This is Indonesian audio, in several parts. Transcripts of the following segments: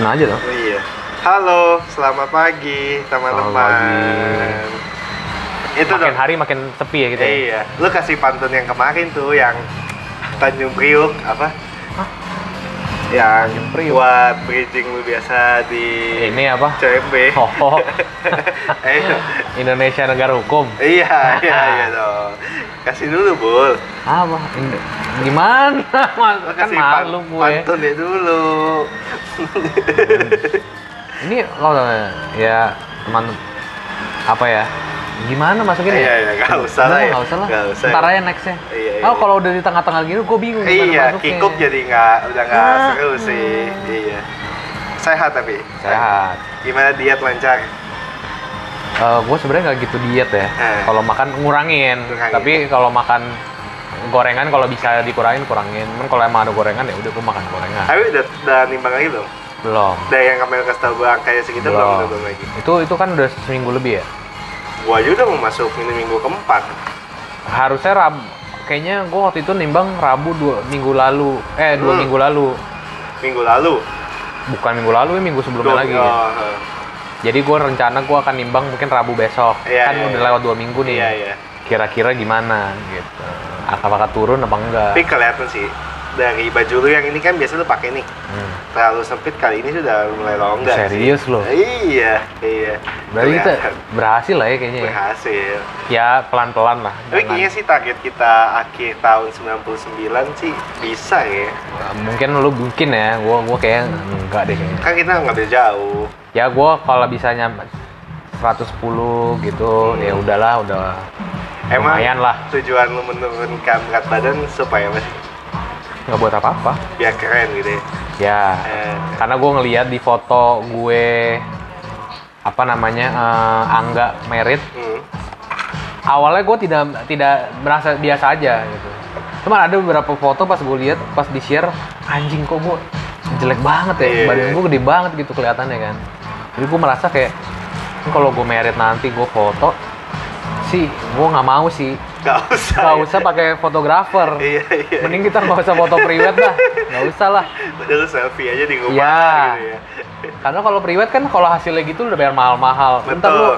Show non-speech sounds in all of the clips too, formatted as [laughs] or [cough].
Masukin aja dong. Oh iya. Halo, selamat pagi teman-teman. Itu makin dong. hari makin sepi ya gitu ya. Iya. Lu kasih pantun yang kemarin tuh yang Tanjung Priuk apa? Yang Priuk. buat bridging lu biasa di Ini apa? CMB. [laughs] Oh, Ayo. Indonesia negara hukum. Iya, iya, iya [laughs] dong. Kasih dulu, Bul. Apa? Gimana? [laughs] Mas, kan kasih malu gue. Pantunnya dulu. Ini lo ya teman apa ya? Gimana masukin Iya, ya? iya, nggak usah lah ya. Nggak usah lah. Nggak usah Ntar ya. aja nextnya. Iya, iya. Oh kalau udah di tengah-tengah gini, gue bingung gimana Iya, kikuk jadi nggak udah nggak Ah. seru sih. Iya. Sehat tapi. Sehat. Gimana diet lancar? gue sebenarnya nggak gitu diet ya. Eh. Kalau makan ngurangin. Ngurangin. Tapi kalau makan gorengan kalau bisa dikurangin kurangin. Cuman kalau emang ada gorengan ya udah gue makan gorengan. Tapi udah, udah nimbang lagi belum? Belum. Dari yang kemarin kasih gue angkanya segitu belum, Belum. belum, belum lagi. Itu itu kan udah seminggu lebih ya. Gua juga mau masuk ini minggu keempat. Harusnya Rab kayaknya gue waktu itu nimbang Rabu dua minggu lalu. Eh dua Hmm. minggu lalu. Minggu lalu. Bukan minggu lalu ya minggu sebelumnya Dua- lagi. oh, ya. Jadi gue rencana gue akan nimbang mungkin Rabu besok. Iya, kan iya, udah iya. lewat dua minggu nih. Iya, iya. Kira-kira gimana gitu. Apakah turun apa enggak? Tapi kelihatan sih dari baju lu yang ini kan biasa lu pakai nih. Hmm. Terlalu sempit kali ini sudah mulai longgar. Serius lo? Iya, iya. Berarti kita berhasil lah ya kayaknya. ya. berhasil. Ya pelan-pelan lah. Tapi kayaknya sih target kita akhir tahun 99 sih bisa ya. mungkin lu mungkin ya. Gua gua kayak enggak deh kayaknya. Kan kita ngambil jauh. Ya gua kalau bisa nyampe 110 gitu, ya udahlah, udah Emang lumayan lah. tujuan lu menurunkan berat badan supaya apa sih? Nggak buat apa-apa. Biar keren gitu ya. Ya, Eh, karena gue ngeliat di foto gue apa namanya eh, Angga merit hmm. awalnya gue tidak tidak merasa biasa aja gitu cuman ada beberapa foto pas gue lihat pas di share anjing kok gue jelek banget ya Iya. badan gue gede banget gitu kelihatannya kan jadi gue merasa kayak "Ini kalau gue merit nanti gue foto sih gue nggak mau sih Gak usah. nggak ya. usah pakai fotografer Iya, iya. mending kita nggak usah foto priwet lah nggak usah lah lu selfie aja di rumah Iya. gitu ya. Karena kalau priwet kan kalau hasilnya gitu udah bayar mahal-mahal. Bentar Betul. lu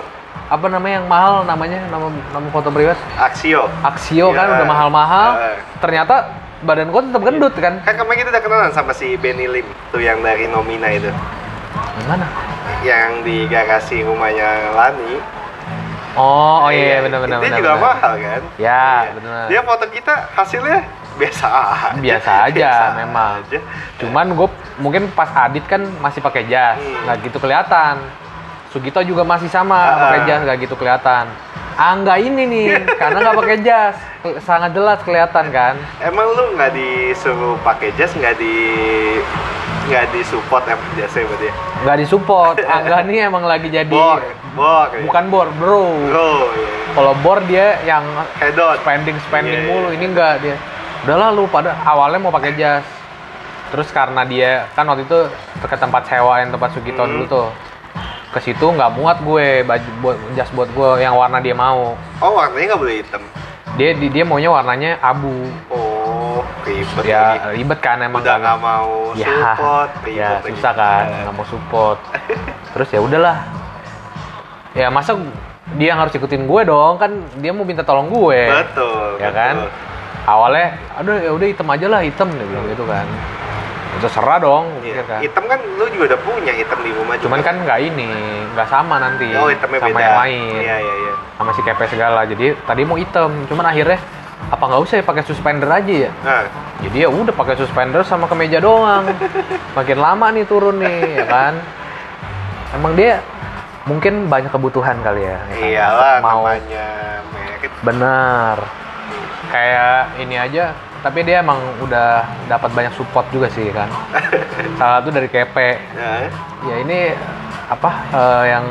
apa namanya yang mahal namanya nama nama foto priwet? Aksio. Aksio kan Iya. udah mahal-mahal. Iya. Ternyata badan gua tetap gendut kan. Kan kemarin kita udah kenalan sama si Benny Lim tuh yang dari Nomina itu. Gimana? Yang di garasi rumahnya Lani. Oh, oh iya benar benar Itu benar. juga benar. mahal kan? Ya, Iya. benar. Dia foto kita hasilnya biasa aja. Biasa [laughs] aja memang. aja. Cuman gue mungkin pas Adit kan masih pakai jas, Hmm. nggak gitu kelihatan. Sugito juga masih sama Ah. pakai jas, nggak gitu kelihatan. Angga ini nih, [laughs] karena nggak pakai jas, sangat jelas kelihatan kan. Emang lu nggak disuruh pakai jas, nggak di nggak disupport emang jasnya berarti ya? nggak disupport [laughs] Angga nih emang lagi jadi Bor, bor. ya. bukan bor bro Bro, iya. kalau bor dia yang Hedon. spending spending Iya, mulu iya. ini enggak dia udahlah lu pada awalnya mau pakai jas terus karena dia kan waktu itu ke tempat sewa yang tempat Sugito Hmm. dulu tuh ke situ nggak muat gue baju buat jas buat gue yang warna dia mau Oh, warnanya nggak boleh hitam. dia di- dia maunya warnanya abu Oh, ribet ya lagi. ribet kan emang Udah kan. nggak mau ya, support, ribet ya lagi. susah kan Ya. nggak mau support [laughs] terus ya udahlah ya masa dia yang harus ikutin gue dong kan dia mau minta tolong gue Betul. ya betul. kan awalnya aduh ya udah hitam aja lah hitam dia bilang gitu kan itu serah dong Iya. pikir kan Hitam kan lu juga udah punya hitam di rumah juga. cuman kan nggak ini nggak sama nanti oh, hitamnya sama beda. yang lain Iya, iya, iya. sama si kepe segala jadi tadi mau hitam cuman akhirnya apa nggak usah ya pakai suspender aja ya? Nah, jadi ya udah pakai suspender sama kemeja doang. Makin lama nih turun nih ya kan? Emang dia mungkin banyak kebutuhan kali ya, ya kan? iyalah mau namanya merit. benar. Kayak ini aja tapi dia emang udah dapat banyak support juga sih kan? [laughs] Salah satu dari kepe. Nah, ya ini apa eh, yang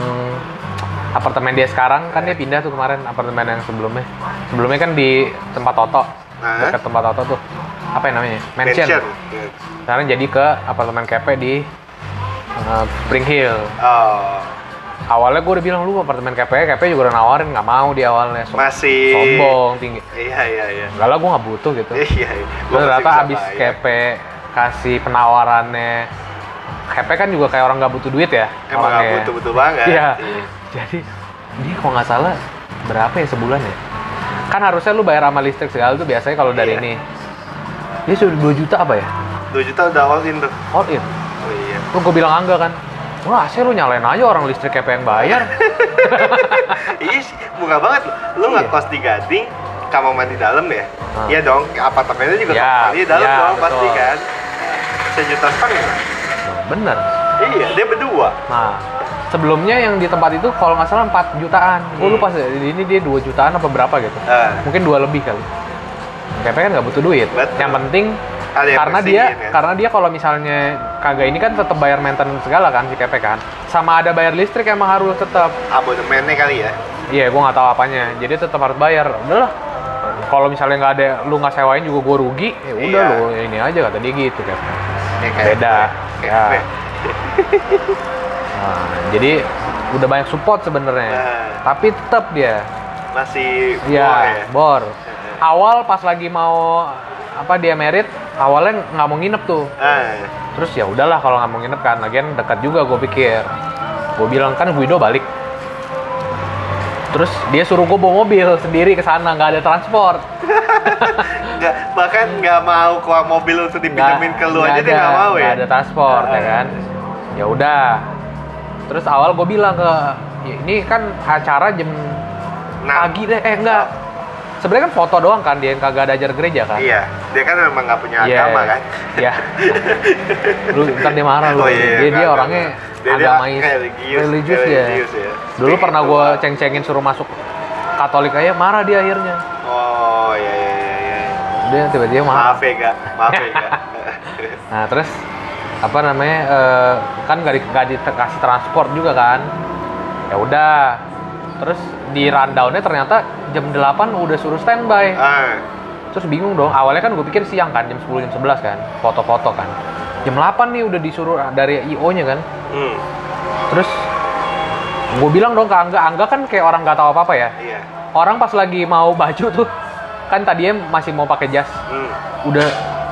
apartemen dia sekarang kan dia pindah tuh kemarin apartemen yang sebelumnya sebelumnya kan di tempat Toto dekat tempat Toto tuh apa yang namanya mansion, Iya. sekarang jadi ke apartemen kepe di Spring Hill Oh, awalnya gue udah bilang lu apartemen kepe kepe juga udah nawarin nggak mau di awalnya So- masih sombong tinggi Iya, iya, iya. Enggak lah gue nggak butuh gitu Iya, iya. Ternyata abis bayar. kepe kasih penawarannya Hepe kan juga kayak orang nggak butuh duit ya. Emang nggak orangnya. butuh-butuh banget. Iya. Jadi dia kalau nggak salah berapa ya sebulan ya? Kan harusnya lu bayar sama listrik segala tuh biasanya kalau dari Iya. ini. Dia sudah 2 juta apa ya? 2 juta udah all in tuh. All in. Oh iya. Lu gue bilang angga kan. Wah, AC lu nyalain aja orang listrik kayak pengen bayar. [laughs] Iya sih, murah banget loh. Lu nggak Iya. kos di Gading, kamar mandi dalam ya? Ah. Iya dong, apartemennya juga Iya, kamar mandi dalam iya, dong pasti betul. kan. Sejuta setengah. Bener. Iya, dia berdua. Nah, sebelumnya yang di tempat itu kalau nggak salah 4 jutaan. Gue Hmm. lupa sih, ini dia 2 jutaan apa berapa gitu. Ah, Mungkin dua lebih kali. KP kan nggak butuh duit. Betul. Yang penting karena dia kan? karena dia kalau misalnya kagak ini kan tetap bayar maintenance segala kan si KP kan. Sama ada bayar listrik emang harus tetap. abonemennya kali ya. Iya, gue nggak tahu apanya. Jadi tetap harus bayar. Udahlah. Kalau misalnya nggak ada, lu nggak sewain juga gue rugi. Ya udah Iya. lu ini aja kata dia gitu kan. Ya, Beda. gue, Ya. [laughs] Nah, jadi udah banyak support sebenarnya. Nah. Tapi tetap dia Masih Iya, bor ya. bor. Awal pas lagi mau apa dia merit, awalnya nggak mau nginep tuh. Ah, Terus ya udahlah kalau nggak mau nginep kan, lagian dekat juga gue pikir. Gue bilang kan Guido balik. Terus dia suruh gue bawa mobil sendiri ke sana, nggak ada transport. [laughs] nggak bahkan nggak mau keluar mobil untuk dipinjemin ke lu aja dia nggak mau ya. nggak ada transport ya Ah. kan. Ya udah. Terus awal gue bilang ke, "Ya, ini kan acara jam Nah, pagi deh, eh enggak. Sebenarnya kan foto doang kan dia yang kagak ada ajar gereja kan. Iya, dia kan memang nggak punya Iya. agama kan. Iya. lu ntar dia marah lu. Oh, iya, dia, dia nggak, orangnya. Dia- dia agamais, kayak religius, religius ya. religius ya. Dulu Kayak pernah gitu gue ceng-cengin suruh masuk Katolik aja marah dia akhirnya. Oh iya iya iya. iya. Dia tiba-tiba marah. Maaf ya kak, maaf ya kak. [laughs] Nah terus apa namanya eh, kan gak, di, nggak dikasih transport juga kan. Ya udah. Terus di rundownnya ternyata jam 8 udah suruh standby. ah, Terus bingung dong, awalnya kan gue pikir siang kan, jam 10, jam 11 kan, foto-foto kan. Jam 8 nih udah disuruh dari IO-nya kan. hmm, Terus gue bilang dong ke Angga, Angga kan kayak orang nggak tahu apa-apa ya. iya. Orang pas lagi mau baju tuh, kan tadinya masih mau pakai jas. Hmm, Udah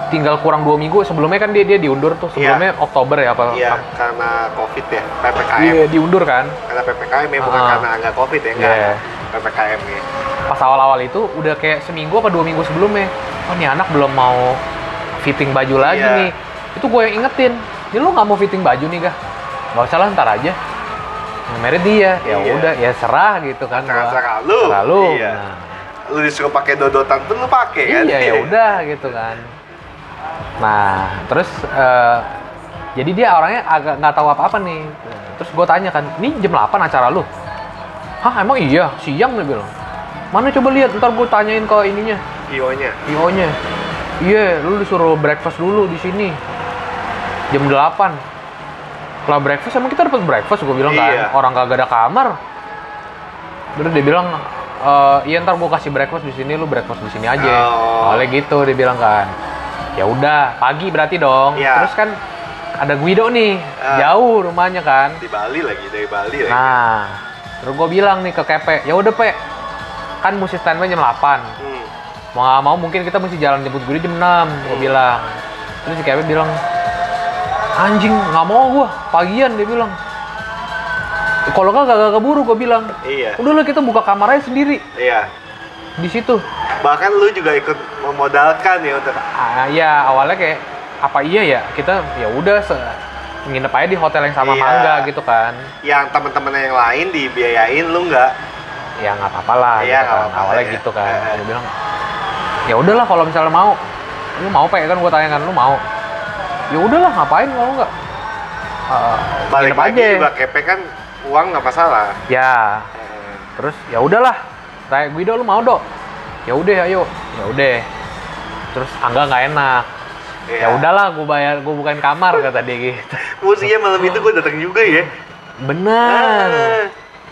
tinggal kurang dua minggu, sebelumnya kan dia dia diundur tuh, sebelumnya Oktober ya apa? iya karena covid ya, ppkm. Iya, diundur kan. Karena ppkm ya, bukan Ah. karena nggak covid ya, nggak Iya. ppkm ya. Pas awal-awal itu udah kayak seminggu apa dua minggu sebelumnya. Oh nih anak belum mau fitting baju lagi Iya. nih. Itu gue yang ingetin. Ini lu nggak mau fitting baju nih gak? Gak usah lah ntar aja. Yang merit dia. Ya Iya. udah, ya serah gitu kan. gua. Serah-serah lu. Serah lu. Iya. Nah, Lu disuruh pakai dodotan pun lu pakai kan? iya ya udah gitu kan. Nah terus eh, jadi dia orangnya agak nggak tahu apa-apa nih. Terus gue tanya kan, ini jam 8 acara lu? Hah emang iya siang dia bilang. Mana coba lihat ntar gue tanyain ke ininya. Io-nya. IO-nya. Iya, lu disuruh breakfast dulu di sini. Jam 8. Setelah breakfast emang kita dapat breakfast gue bilang Iya. kan. Orang kagak ada kamar. Terus dia bilang "Eh, iya ntar gue kasih breakfast di sini, lu breakfast di sini aja. Oh. Oleh gitu dia bilang kan. Ya udah, pagi berarti dong. Iya. Terus kan ada Guido nih, Ah. jauh rumahnya kan. Di Bali lagi, dari Bali lagi. Nah, terus gue bilang nih ke Kepe, ya udah Pe, kan mesti standby jam 8 Hmm. mau nggak mau mungkin kita mesti jalan jemput gue jam 6 gue bilang terus si Kevin bilang anjing nggak mau gue pagian dia bilang kalau nggak gak keburu gue bilang Iya. udahlah kita buka kamar aja sendiri Iya. Di situ. Bahkan lu juga ikut memodalkan ya untuk ah, ya awalnya kayak apa iya ya? Kita ya udah nginep aja di hotel yang sama Iya. mangga gitu kan. Yang teman-teman yang lain dibiayain lu nggak? Ya nggak apa-apa lah Iya, gitu kan. apa-apa awalnya ya. gitu kan. Eh. dia bilang ya udahlah kalau misalnya mau. Lu mau pak kan? Gue tanya kan lu mau? Ya udahlah ngapain kalau nggak? Eh, balik lagi juga kepe kan uang nggak masalah. Ya. Eh, terus ya udahlah kayak Guido lu mau dok? Ya udah ayo. Ya udah. Terus angga nggak enak. Iya. ya udahlah gue bayar gue bukain kamar kata dia gitu. [laughs] Musiknya malam itu gue datang juga ya. Benar. Ah,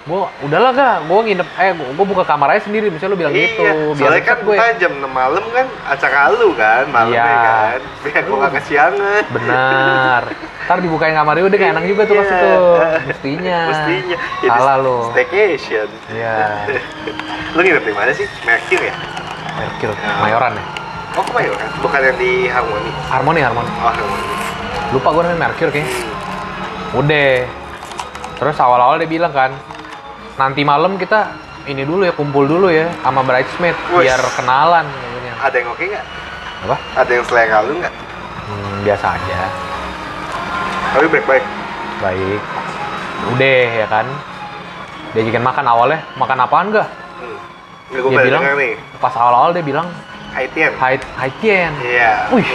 gue udahlah gak gue nginep eh gue buka kamar aja sendiri. Misalnya lu bilang iya gitu soalnya kan gue. jam 6 malam kan acara lu kan malamnya Iya. kan. Biar gue gak kesiangan. Benar. Ntar dibukain kamarnya udah gak enak juga tuh pas Iya. itu. Mestinya. Mestinya. Salah lu. staycation. Iya. [laughs] lu nginep di mana sih? Merkir ya? Merkir. Mayoran ya? Oh kemayoran bukan yang di Harmoni Harmoni Harmoni oh Harmoni lupa gue namanya Merkir kayaknya. Hmm. udah. Terus awal-awal dia bilang kan nanti malam kita ini dulu ya kumpul dulu ya sama bridesmaid Wih. biar kenalan katanya. Ada yang oke nggak? apa Ada yang selera lu nggak? Hmm, biasa aja Tapi baik-baik. baik udah ya kan diajakin makan awalnya makan apaan gak Hmm. Gue dia bilang nih. pas awal-awal dia bilang Haitian. hai hai tien Iya. Wih.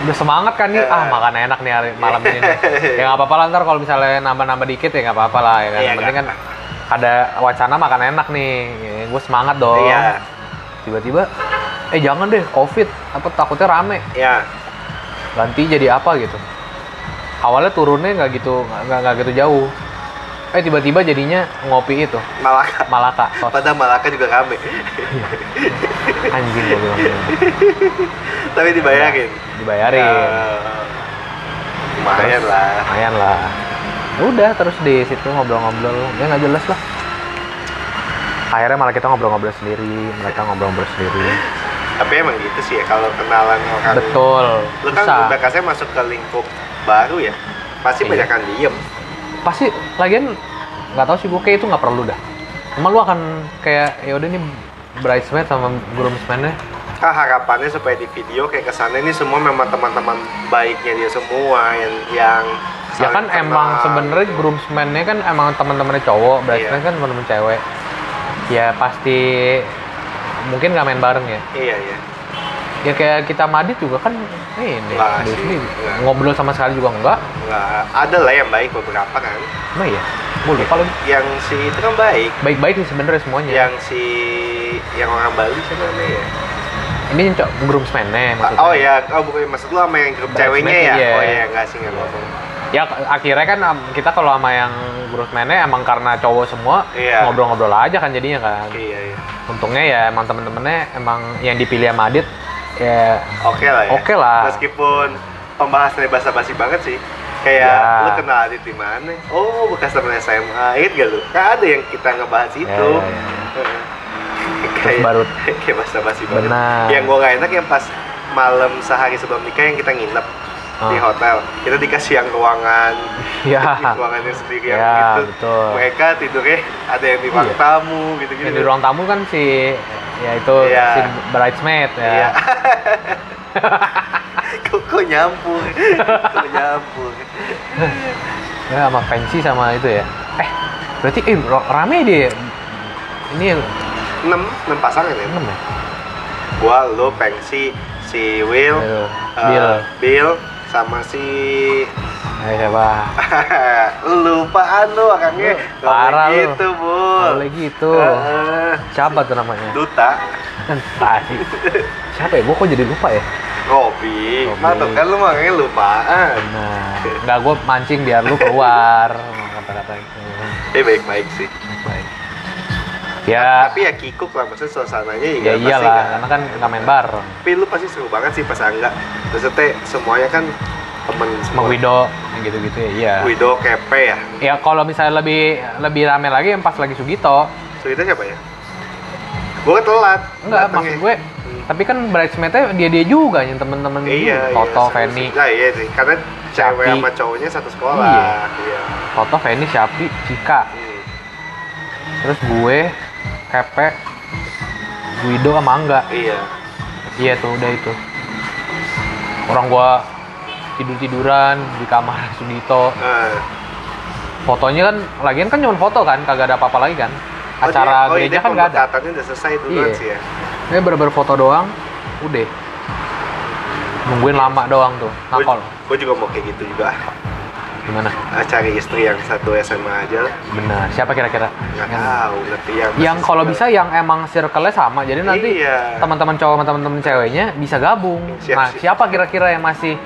Udah semangat kan nih Eh. ah makan enak nih hari malam ini nih. [laughs] ya nggak apa-apa lah ntar kalau misalnya nambah-nambah dikit ya nggak apa-apa lah ya kan Iya, yang penting kan ada wacana makan enak nih. Ya, gue semangat dong. Iya. tiba-tiba eh jangan deh covid. Apa takutnya rame? Iya. ganti jadi apa gitu. Awalnya turunnya nggak gitu nggak nggak gitu jauh. Eh tiba-tiba jadinya ngopi itu. Malaka. Malaka sos Padahal Malaka juga rame. anjing gue bilang Tapi dibayarin. dibayarin. Ya, lumayan lah. lumayan lah. Ya udah terus di situ ngobrol-ngobrol ya nggak jelas lah akhirnya malah kita ngobrol-ngobrol sendiri mereka ngobrol-ngobrol sendiri Tapi emang gitu sih ya kalau kenalan orang. betul Lu kan bisa bekasnya masuk ke lingkup baru ya. Pasti Iya. banyak kan diem. pasti lagian nggak tahu sih gue kayak itu nggak perlu dah emang lu akan kayak ya udah nih bridesmaid sama groomsmainnya Kan harapannya supaya di video kayak kesannya ini semua memang teman-teman baiknya dia semua yang yang ya kan kenal emang sebenarnya groomsmainnya kan emang teman-temannya cowok bridesmaid Iya. kan teman-teman cewek ya pasti mungkin nggak main bareng ya Iya iya. ya kayak kita madit juga kan ini Nggak di sih, ngobrol sama sekali juga enggak Nggak ada lah yang baik beberapa kan. emang iya gue lupa lagi Yang si itu kan baik. baik-baik sih sebenarnya semuanya Yang si yang orang Bali siapa namanya ya? ini cok groomsmainnya maksudnya Oh ya, oh bukan maksud lu sama yang grup ceweknya ya? iya. Oh iya, enggak sih enggak ngomong. Ya akhirnya kan kita kalau sama yang groomsmainnya emang karena cowok semua Iya. ngobrol-ngobrol aja kan jadinya kan Iya iya. untungnya ya emang temen-temennya emang yang dipilih sama Adit ya Oke lah ya. Oke lah. Meskipun pembahasannya basa-basi banget sih. Kayak Ya. lu kenal Adit di mana? Oh, bekas temen SMA. Ingat gak lu? Kan ada yang kita ngebahas itu. ya, ya, ya. kayak baru- [laughs] kayak basa-basi banget. Yang gua gak enak yang pas malam sehari sebelum nikah yang kita nginep di Ah. hotel. Kita dikasih yang ruangan [laughs] ya ruangannya sendiri yang Ya, gitu. betul. Mereka tidurnya ada yang di ruang Iya. tamu gitu-gitu. Yang di ruang tamu kan si ya itu Iya. si bridesmaid ya Iya. [laughs] kok, kok nyampur? kok nyampur? [laughs] ya sama fancy sama itu ya eh berarti eh rame dia ini yang 6, 6 pasangan ya? enam ya Gua, lu, Pengsi, si Will, eh, Bill Bill, sama si Ayo siapa? [laughs] Lu lupaan lu Lu, Nggak parah lu. gitu bu. Boleh gitu. Eh, siapa tuh namanya? Duta. [laughs] Entah sih siapa ya? Gue kok jadi lupa ya? Robi Robi. Mantap kan lu makanya lupaan. Nah nggak gue mancing biar lu keluar. [laughs] Kata-kata itu. Eh baik-baik sih. Baik ya. Tapi ya kikuk lah Maksudnya suasananya ya pasti iyalah karena kan nggak main bareng. Tapi lu pasti seru banget sih pas enggak Maksudnya semuanya kan temen sama Wido yang gitu-gitu ya iya. Wido Kepe ya? Ya kalau misalnya lebih lebih rame lagi yang pas lagi Sugito. So itu siapa ya? Gue kan telat. Enggak maksud gue tapi kan bridesmaidnya dia dia juga yang temen-temen Iya, juga. Toto iya, Feni. Nah iya sih, karena cewek sama cowoknya satu sekolah. Iya. Iya. Toto Feni Syafi Cika. Hmm. terus gue Kepe Guido sama Angga. Iya. Iya tuh udah itu. Orang gua tidur tiduran di kamar [laughs] Sudito. Nah, fotonya kan lagian kan cuma foto kan kagak ada apa-apa lagi kan. Oh, acara dia- oh, gereja kan nggak ada. pemberkatannya udah selesai duluan Iya. sih ya. Ini bener-bener foto doang udah. Nungguin lama doang tuh nakol Gue juga mau kayak gitu juga gimana? Ah, Cari istri yang satu SMA aja lah. Bener siapa kira-kira? Nggak yang, tahu nanti yang yang kalau bisa yang emang circle-nya sama jadi nanti Iya. teman-teman cowok sama teman-teman ceweknya bisa gabung. Siap, nah siap. siapa kira-kira yang masih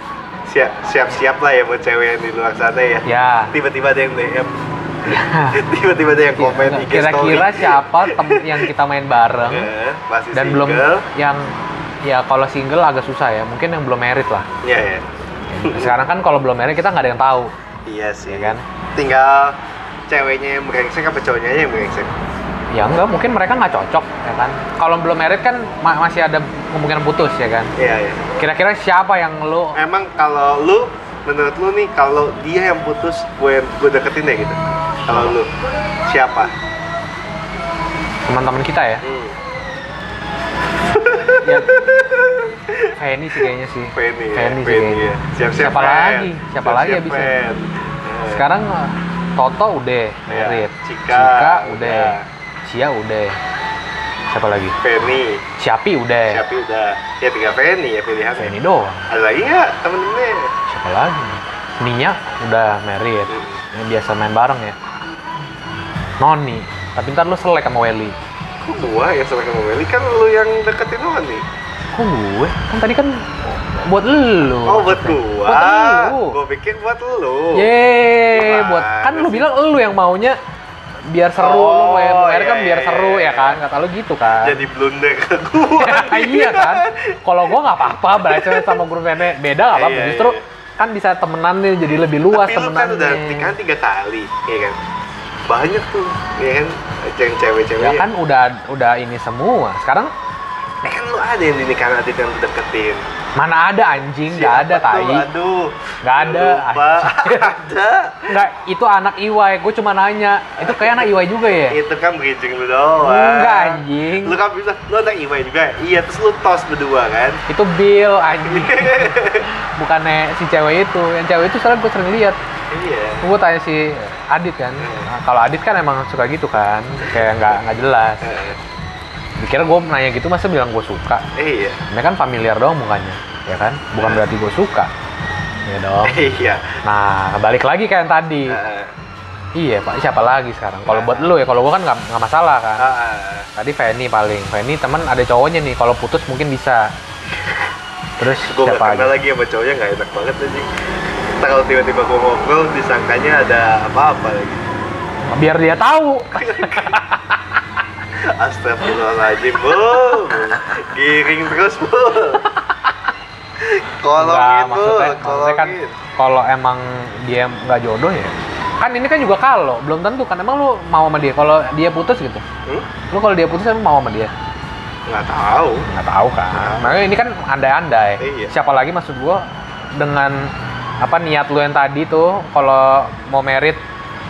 siap siap siap lah ya buat cewek yang di luar sana ya. Ya. Tiba-tiba ada yang DM [laughs] tiba-tiba ada yang komen Iya, IG kira-kira story. siapa tem- yang kita main bareng masih dan belum single. yang ya kalau single agak susah ya mungkin yang belum merit lah. Iya ya sekarang kan kalau belum merit kita nggak ada yang tahu iya sih ya kan. Tinggal ceweknya yang brengsek apa cowoknya yang brengsek? Ya enggak mungkin mereka nggak cocok ya kan. Kalau belum merit kan ma- masih ada kemungkinan putus ya kan. Iya iya. Kira-kira siapa yang lu? Emang kalau lu menurut lu nih kalau dia yang putus gue gue deketin deh gitu. Kalau lu siapa? Teman-teman kita ya? Hmm. ya [laughs] Feni sih kayaknya sih. Feni ya, Feni sih kayaknya. ya. Siap-siap Siapa Fen. lagi? Siapa lagi Siap-siap abisnya? Fen. Eh, sekarang eh, Toto udah merit Cika, udah. udah. Cia udah. Siapa lagi? Feni. Siapi udah. Siapa udah. Ya tiga Feni ya pilihan Feni doang. Ada lagi nggak temen-temennya? Siapa lagi? Nia udah merit Hmm. yang biasa main bareng ya. Noni. Tapi ntar lu selek sama Welly. Kok gua ya sama kamu Meli kan lu yang deketin Noni kok gue? Kan tadi kan buat lu. Oh buat gua? Buat lu. Gua pikir buat lu. Gimana? buat kan lu bilang lu yang maunya biar seru Oh, lu main main kan iya, biar iya, seru iya. ya kan? kata lu gitu kan. Jadi blunder ke gua. [laughs] Iya kan? Kalau gua nggak apa-apa berarti sama grup beda beda nggak apa-apa. Iya, justru iya. kan bisa temenan nih jadi lebih luas tapi lu kan udah nikahan tiga kali ya kan? Banyak tuh ya kan? Cewek-cewek ya. kan udah udah ini semua. Sekarang Eh, kan lu ada yang di nikahan Adit yang deketin. Mana ada anjing? Nggak ada tuh? tai. Aduh. Nggak ada. lupa. [laughs] ada. Nggak itu anak Iwai. Gue cuma nanya. Itu kayak anak Iwai juga ya? Itu kan bridging lu doang. Enggak anjing. Lu kan bilang lu anak Iwai juga ya? iya terus lu tos berdua kan? Itu Bill anjing. [laughs] Bukannya si cewek itu. Yang cewek itu sekarang gue sering lihat. Iya. Gue tanya si Adit kan. Nah, kalau Adit kan emang suka gitu kan. Kayak nggak nggak jelas. Eh, dikira gue nanya gitu masa bilang gue suka? Iya. Ini kan familiar doang mukanya ya kan? Bukan berarti gue suka. Ya dong. [laughs] Iya. Nah balik lagi kayak yang tadi. Eh, iya pak. Siapa lagi sekarang? Kalau buat lu ya kalau gue kan nggak nggak masalah kan. Ah. tadi Feni paling. Feni teman ada cowoknya nih kalau putus mungkin bisa. Terus gue gak kenal lagi sama cowoknya gak enak banget aja. Kalau tiba-tiba gue ngobrol disangkanya ada apa-apa lagi. Biar dia tahu [laughs] Astagfirullahaladzim bu. Giring terus bu. Kolongin bu maksudnya, maksudnya kan kalau emang dia nggak jodoh ya. Kan ini kan juga kalau belum tentu kan. Emang lu mau sama dia? Kalau dia putus gitu? Hmm? lu kalau dia putus emang mau sama dia? Nggak tahu. Nggak tahu kan. Makanya ini kan andai-andai. Iya. siapa lagi maksud gua dengan apa niat lu yang tadi tuh kalau mau merit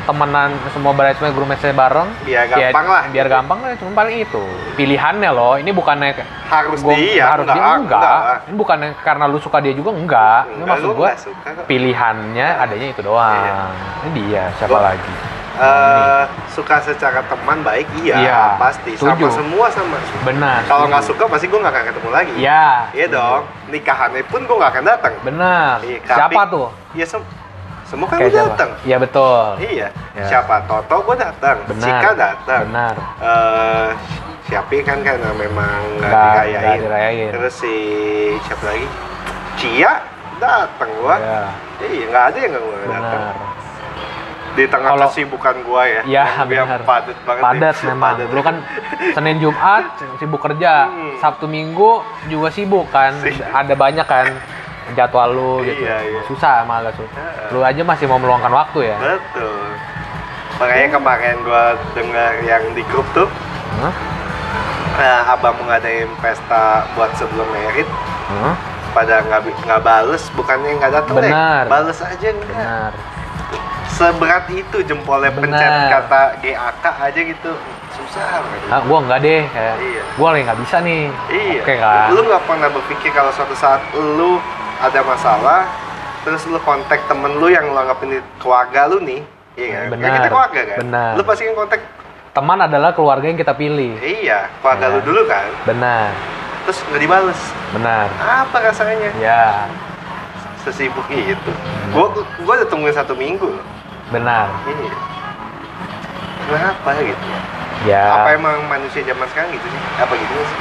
temenan semua bridesmaid guru mesnya bareng. Biar ya, gampang lah. biar gampang lah cuma paling itu. Pilihannya loh ini bukannya Harus gua- dia harus dia enggak, enggak. ini bukannya karena lu suka dia juga enggak. Ini Enggak, maksud lu gua suka pilihannya adanya itu doang. Iya. ini dia siapa Gua- lagi? Eh, Suka secara teman baik iya, Iya, pasti. Setuju. Sama semua sama. Benar Kalau nggak suka pasti gue nggak akan ketemu lagi. Iya. Iya dong. Nikahannya pun gue nggak akan datang. Benar. Iya, siapa tuh? Iya sem semua kan gue siapa? datang iya betul Iya, Ya. siapa Toto gue datang, benar Cika datang, benar eh Siapi kan karena memang nggak dirayain. nggak dirayain. Terus si siapa lagi? Cia datang gua. Iya, Iya, nggak ada yang nggak gua datang. Di tengah Kalau- kesibukan gua ya. Iya benar. padat banget. Padat ya. [laughs] memang. Padat. Lu kan Senin Jumat sibuk kerja, Hmm. Sabtu Minggu juga sibuk kan. Iya. Ada banyak kan jadwal lu gitu. Iya, iya. Susah agak susah. Iya. Lu aja masih mau meluangkan waktu ya. Betul. Makanya kemarin gua dengar yang di grup tuh, Hah? nah, abang mau ngadain pesta buat sebelum merit, Hah? pada nggak nggak bales, bukannya nggak datang deh, bales aja enggak. Benar. seberat itu jempolnya pencet kata GAK aja gitu susah men. Ah, gua enggak deh kayak. Iya. Gua lagi nggak bisa nih. iya Oke kan. lu nggak pernah berpikir kalau suatu saat lu ada masalah terus lu kontak temen lu yang lu anggap ini keluarga lu nih iya kan Benar. Ya, kita keluarga kan Benar. lu pasti kan kontak Teman adalah keluarga yang kita pilih. iya keluarga Ya. lu dulu kan Benar. terus nggak dibales Benar. apa rasanya Ya, sesibuk itu gua gua udah tungguin satu minggu loh. benar. iya kenapa gitu Ya. apa emang manusia zaman sekarang gitu sih apa gitu sih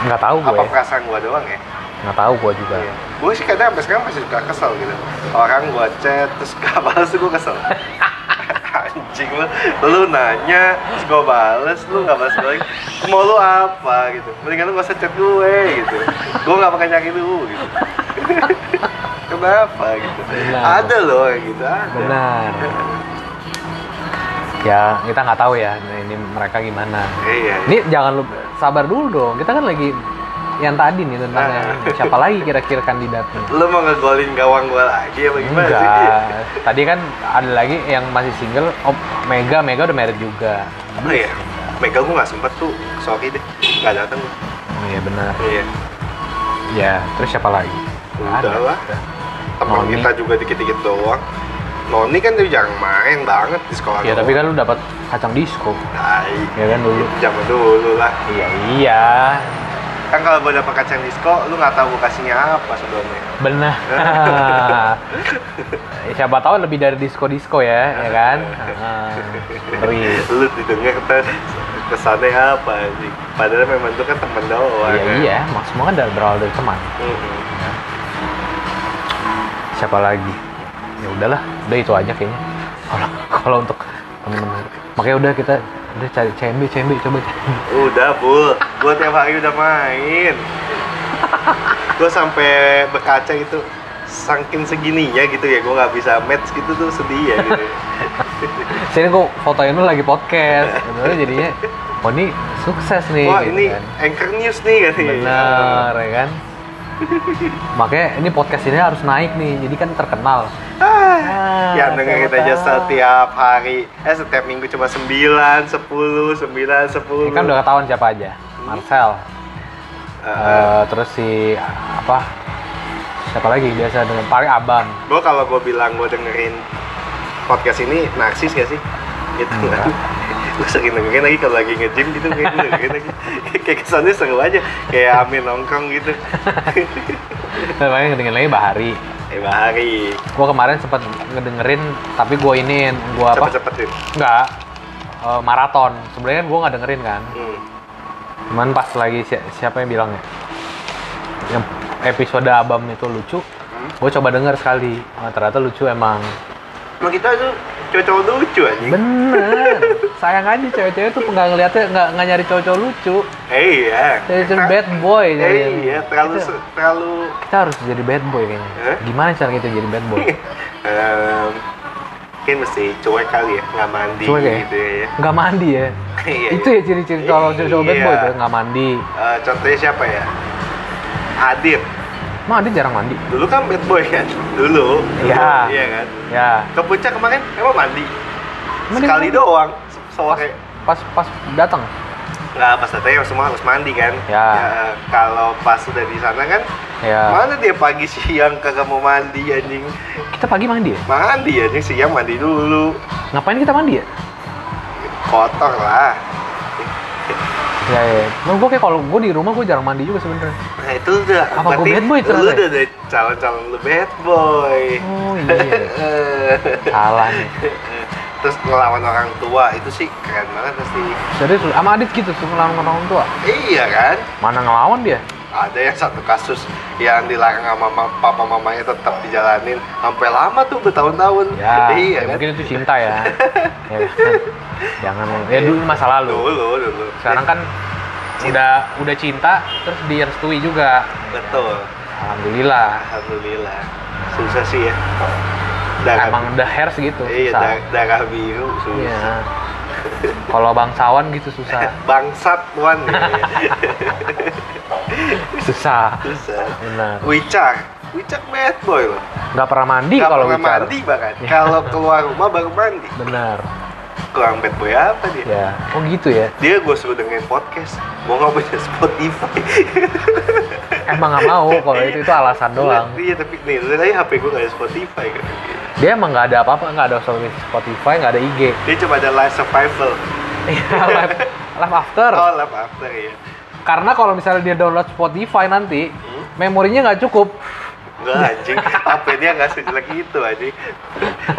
nggak tahu gue. apa perasaan gua doang ya Nggak tahu gue juga. Iya. Gue sih kadang sampai sekarang masih suka kesel gitu. Orang gua chat terus gak [laughs] balas gue kesel. [laughs] Anjing lu, lu nanya terus gue bales, lu gak balas lagi. Mau lu apa gitu? Mendingan lu gak usah chat gue gitu. Gue gak bakal nyari lu gitu. [laughs] Kenapa gitu? Benar. Ada loh kayak gitu. Ada. Benar. Ya kita nggak tahu ya ini mereka gimana. Iya. Ini jangan lu sabar dulu dong. Kita kan lagi yang tadi nih tentang Nah. yang siapa lagi kira-kira kandidatnya Lu mau ngegolin gawang gua lagi apa gimana sih? enggak tadi kan ada lagi yang masih single oh Mega Mega udah married juga Oh iya. Mega gua nggak sempet tuh, sorry deh, nggak datang. gua. oh, iya benar Iya. ya terus siapa lagi Udah lah. Udah. Teman Noni. kita juga dikit-dikit doang. Noni kan dia jarang main banget di sekolah. ya tapi kan lu dapat kacang disco Tai. ya kan dulu Zaman dulu lah. iya iya Kan kalau gua dapet kacang disco, lu nggak tahu gua kasihnya apa sebelumnya. benar [laughs] siapa tahu lebih dari disco disco ya ya kan [laughs] ngeri lu didengar kesannya apa sih? Padahal memang itu kan temen doang. iya kan? iya mak semua kan dari- berawal dari teman Mm-mm. siapa lagi ya udahlah udah itu aja kayaknya kalau kalau untuk temen-temen makanya udah kita udah cari CMB CMB coba. Udah, Bul. Gua tiap hari udah main. gua sampai berkaca itu saking segininya gitu ya gua nggak bisa match gitu tuh sedih ya gitu. [laughs] sini kok fotoin lu lagi podcast sebenarnya jadinya oh ini sukses nih Wah, gitu ini kan. anchor news nih katanya. bener ya kan makanya ini podcast ini harus naik nih jadi kan terkenal Ah, yang dengerin siapa aja tahu. setiap hari, eh setiap minggu cuma 9, 10, 9, 10. ini kan udah ketahuan siapa aja Marcel Uh, Eh, terus si apa siapa lagi biasa dengan paling abang Gue kalau gue bilang gue dengerin podcast ini narsis gak sih? Gitu Enggak. kan? Gue sering dengerin lagi kalau lagi nge-gym gitu kayak gue dengerin lagi kayak kesannya seru aja kayak Amin nongkrong gitu namanya ngedengerin lagi Bahari eh Bahari gue kemarin sempat ngedengerin tapi gue iniin gue apa cepet-cepetin Enggak. Eh, maraton. Sebenarnya gue nggak dengerin kan. hmm. Cuman pas lagi si- siapa yang bilang ya? Yang episode Abam itu lucu. Hmm. Gue coba denger sekali. Nah, ternyata lucu emang. Emang kita tuh cowok-cowok lucu aja Bener. [laughs] Sayang aja cewek-cewek tuh nggak ngeliatnya nggak nggak nyari cowok-cowok lucu. eh iya Jadi jadi bad boy. eh jadi. iya terlalu Kita, se- terlalu kita harus jadi bad boy kayaknya. Hah? Gimana cara kita jadi bad boy? [laughs] Em, mungkin mesti cuek kali ya nggak mandi Cuek ya? gitu ya Nggak mandi ya. [laughs] Iya, itu ya ciri-ciri cowok cowok bad boy Iya. tuh nggak mandi. Eh, contohnya siapa ya Adit Emang dia jarang mandi. dulu kan bad boy kan dulu Iya. iya kan Ya. ke puncak kemarin emang mandi Emang dia sekali mandi? doang Pas sore pas pas datang. nggak pas datanya semua harus mandi kan Ya. kalau pas udah di sana kan Ya. mana dia pagi siang kagak mau mandi anjing Kita pagi mandi ya? mandi anjing siang mandi dulu Ngapain kita mandi ya? kotor lah Ya ya. Menurut gue kayak kalau gue di rumah gue jarang mandi juga sebenarnya. nah itu udah Apa gua berarti bad boy lu ternyata ya? udah ada calon-calon lu bad boy Oh iya. [laughs] Salah nih. terus ngelawan orang tua itu sih keren banget pasti Serius lu? sama Adit gitu suka ngelawan orang tua. iya kan Mana ngelawan dia? ada yang satu kasus yang dilarang sama mama, papa mamanya tetap dijalanin sampai lama tuh bertahun-tahun Ya, iya ya kan mungkin itu cinta ya. [laughs] ya kan? Jangan ya dulu masa lalu. dulu dulu Sekarang kan udah udah cinta terus direstui juga. betul Alhamdulillah. alhamdulillah susah sih ya darah Emang udah hairs gitu. iya susah. darah, biru susah Iya. Kalau bangsawan gitu susah. [laughs] bangsat tuan ya. [laughs] Susah. susah Benar. Wicak Wicak bad boy loh Nggak pernah mandi kalau bicara. mandi bahkan Ya. [laughs] kalau keluar rumah baru mandi Benar. Kurang bad boy apa dia Ya. Oh gitu ya. dia gue suruh dengerin podcast mau nggak punya Spotify [laughs] Emang nggak mau kalau itu itu alasan doang. iya tapi nih aja HP gue gak ada Spotify kan Dia emang nggak ada apa-apa, nggak ada Spotify, nggak ada IG. dia cuma ada live survival Iya, live, live after. oh live after ya Karena kalau misalnya dia download Spotify nanti, Hmm? memorinya nggak cukup. Enggak anjing, HP dia nggak sejelek itu anjing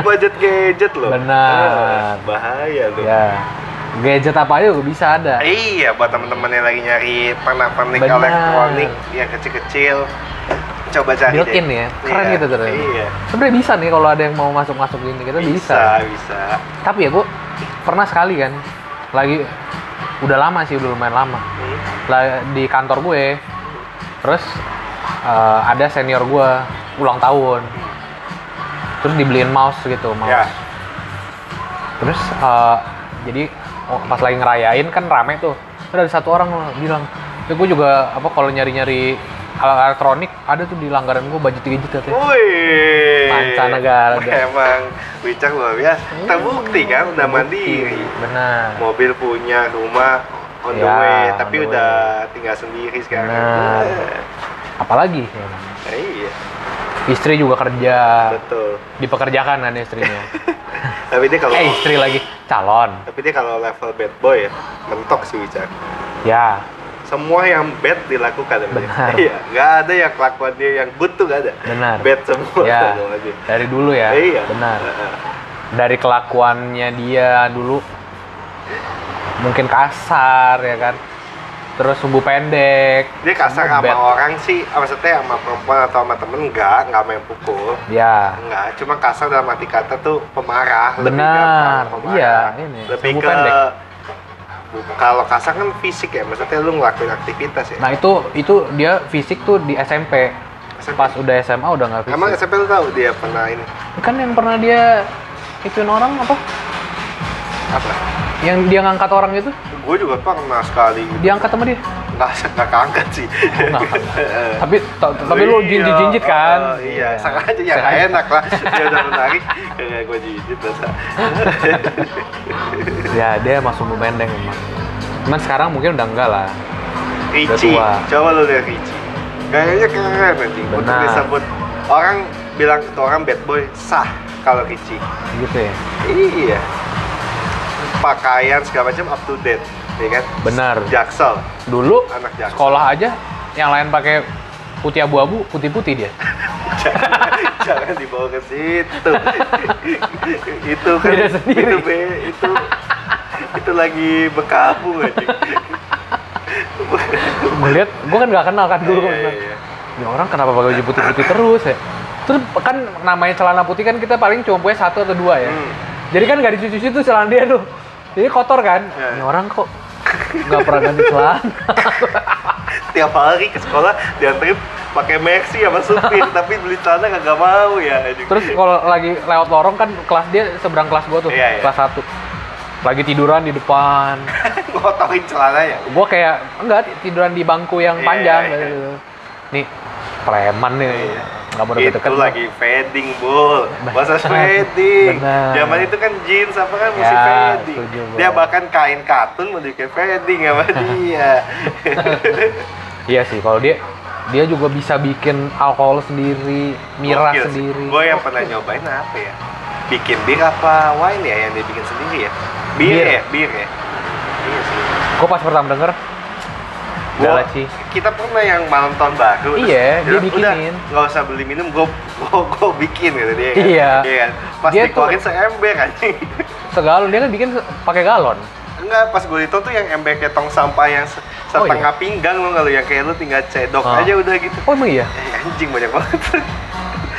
Budget gadget loh Benar. Ah, Bahaya loh Ya. Gadget apa aja juga bisa ada. Iya, buat temen-temen yang lagi nyari pernak-pernik elektronik yang kecil-kecil Coba cari Built-in deh. ya. Keren Iya, gitu ternyata. Iya Sebenarnya bisa nih kalau ada yang mau masuk-masuk gini kita bisa. Bisa, bisa Tapi ya gua pernah sekali kan, lagi udah lama sih, udah lumayan lama. Hmm. di kantor gue terus eh, ada senior gue ulang tahun terus dibeliin mouse gitu mouse Ya. terus eh, jadi oh, pas lagi ngerayain kan rame tuh terus ada satu orang bilang Itu gue juga apa kalau nyari-nyari alat elektronik ada tuh di langgaran gue budget gadget katanya. Wih. Mancanegara. [laughs] Emang Wicak luar biasa. Hmm. Terbukti kan udah mandiri. Benar. Mobil punya, rumah on the Ya, way, on tapi the udah tinggal sendiri sekarang. Benar. Eh, Apalagi ya. iya, istri juga kerja betul. dipekerjakan kan istrinya. [laughs] Tapi dia kalau eh istri lagi calon. tapi dia kalau level bad boy ya, mentok sih Wicak. Ya Semua yang bad dilakukan. Benar. [laughs] Iya, nggak ada yang kelakuan dia yang good tuh nggak ada. benar. Bad semua Ya [laughs] dari dulu ya. Iya. Benar. Dari kelakuannya dia dulu mungkin kasar ya kan. Terus sumbu pendek. Dia kasar sama Bad. orang sih, maksudnya sama perempuan atau sama temen enggak, enggak main pukul. Ya. Enggak, cuma kasar dalam arti kata tuh pemarah. Benar. pemarah. Iya, ini, Lebih sumbu ke pendek. kalau kasar kan fisik ya, maksudnya lu ngelakuin aktivitas ya. Nah itu itu dia fisik tuh di SMP. SMP. Pas udah SMA udah nggak fisik. Emang SMP lu tahu dia pernah ini Kan yang pernah dia ituin orang apa? Apa? Yang dia ngangkat orang itu, Gue juga pernah sekali gitu. diangkat sama dia. Nggak, nggak keangkat sih. keangkat. [laughs] Tapi ta- tapi lu Iya, jinjit-jinjit kan? oh, iya, sengaja ya nggak enak lah. [laughs] Dia udah menarik, kayak gue jinjit dosa. [laughs] Ya dia emang sumbu pendek emang. Cuman sekarang mungkin udah enggak lah. Ricci, coba lu lihat Ricci. Gayanya keren anjing. Untuk Benar. disebut orang bilang ke orang bad boy sah kalau Ricci. Gitu ya. Iya. Pakaian segala macam up to date, ya kan? Benar. Jaksel, Dulu anak jaksel. sekolah aja yang lain pakai putih abu-abu, putih-putih dia. jangan, [laughs] jangan dibawa ke situ. [laughs] itu kan Beda sendiri. itu be, itu itu lagi berkabung aja. Melihat, gua kan nggak kenal kan dulu. Iya, iya. Ya orang kenapa pakai baju putih-putih terus ya? Terus kan namanya celana putih kan kita paling cuma punya satu atau dua ya. Hmm. Jadi kan nggak dicuci tuh celana dia tuh. Jadi kotor kan. Ya. Ini orang kok nggak pernah ganti celana. [laughs] Tiap hari ke sekolah dianterin pakai Maxi sama supir, [laughs] tapi beli celana kagak mau ya. Terus kalau lagi lewat lorong kan kelas dia seberang kelas gua tuh, Iya, iya. kelas 1. Lagi tiduran di depan. [laughs] ngotorin celananya. Gua kayak enggak tiduran di bangku yang Iya, panjang iya. gitu. Nih, preman nih. Iya. Nggak mau itu deket-deket. lagi fading bul. Masa fading? Zaman itu kan jeans apa kan mesti Ya, fading. setuju, dia bahkan kain katun mau dipakai fading sama [laughs] dia. Iya sih, kalau dia dia juga bisa bikin alkohol sendiri, miras sendiri. gue yang pernah nyobain apa ya? Bikin bir apa wine ya yang dia bikin sendiri ya? Bir, Bir. ya? Bir ya? Iya sih. Gue pas pertama denger, Udah kita pernah yang malam tahun baru terus Iya, dia bikinin. udah nggak usah beli minum gue gue bikin gitu dia kan Iya. kan pas Dia tuh- dikeluarin seember anjing segalon dia kan bikin pakai galon. Enggak, pas gue itu tuh yang ember kayak tong sampah yang se- Oh, setengah pinggang lo kalau yang kayak lu tinggal cedok Ah. aja udah gitu. Oh emang iya? Eh, anjing banyak banget.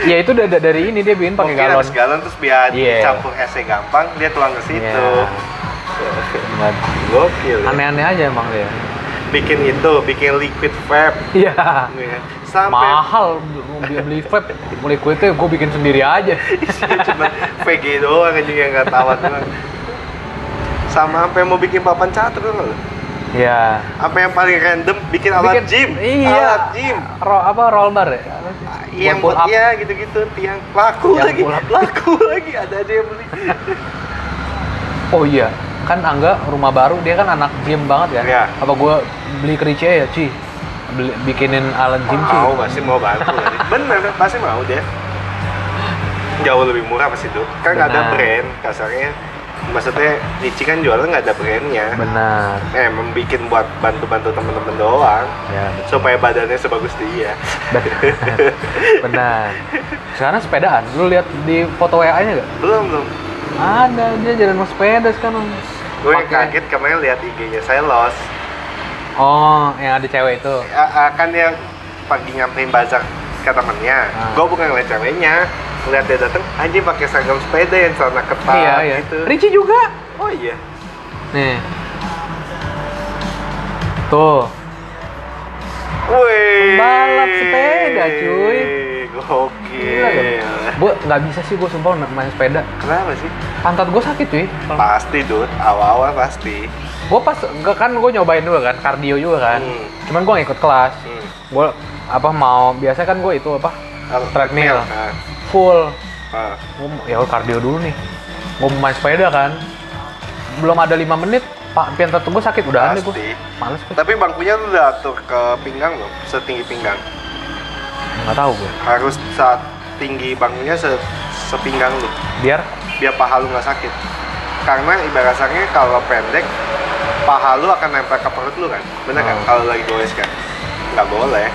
Ya itu da- da- dari ini dia bikin pakai galon. habis galon terus biar Iya. campur esnya gampang, dia tuang ke situ. Iya. Nggak- Gokil. ya. Aneh-aneh aja emang dia. Bikin itu, bikin liquid vape. [laughs] Iya. Ya. Sampai Mahal beli, beli vape, beli kuitnya gue bikin sendiri aja. isinya cuma VG doang anjing yang nggak doang. Sama sampai mau bikin papan catur lo Iya. Apa yang paling random bikin alat Bikin- gym. Iya. Alat gym. Ro, apa roll bar ya? Iya, yang pull buat up. iya gitu-gitu tiang laku Yang lagi laku lagi ada aja yang beli Oh iya, kan Angga rumah baru dia kan anak gym banget kan? Iya. Apa gue beli ke Rice ya, Ci? Beli, bikinin alat gym, Ci? mau pasti mau bantu bener pasti mau deh jauh lebih murah pasti tuh kan nggak ada brand kasarnya maksudnya Nici kan jualan nggak ada brandnya Benar. eh membikin buat bantu-bantu temen-temen doang Ya, supaya badannya sebagus dia benar. benar. Sekarang sepedaan, lu lihat di foto WA-nya gak? belum belum Ada, dia jalan sepeda sekarang. Gue yang Pakai- kaget kemarin lihat IG-nya saya los Oh, yang ada cewek itu. kan dia pagi nyamperin bazar ke temennya Ah. gue bukan ngeliat ceweknya ngeliat dia dateng anjing pakai seragam sepeda yang celana ketat iya, iya. gitu Ricci juga. oh iya Nih. Tuh. Wih. Pembalap sepeda, cuy. Oke. gue nggak bisa sih gue sumpah main sepeda Kenapa sih? pantat gue sakit cuy Pasti, Dut. Awal-awal pasti. gue pas kan gue nyobain juga kan kardio juga kan Hmm. cuman gue ngikut kelas Hmm. gue apa mau biasa kan gue itu apa Treadmill. Ah, full ah. gue ya kardio dulu nih gue main sepeda kan belum ada lima menit pak pantat gue sakit udah gue Pasti. males gue Tapi bangkunya tuh udah atur ke pinggang loh, setinggi pinggang. Nggak tahu gue Harus saat tinggi bangkunya se sepinggang lu, biar? Biar paha lu nggak sakit. Karena ibarat kasarnya kalau pendek, paha lu akan nempel ke perut lu kan, bener kan? Oh. Kalau lagi goes kan, nggak boleh.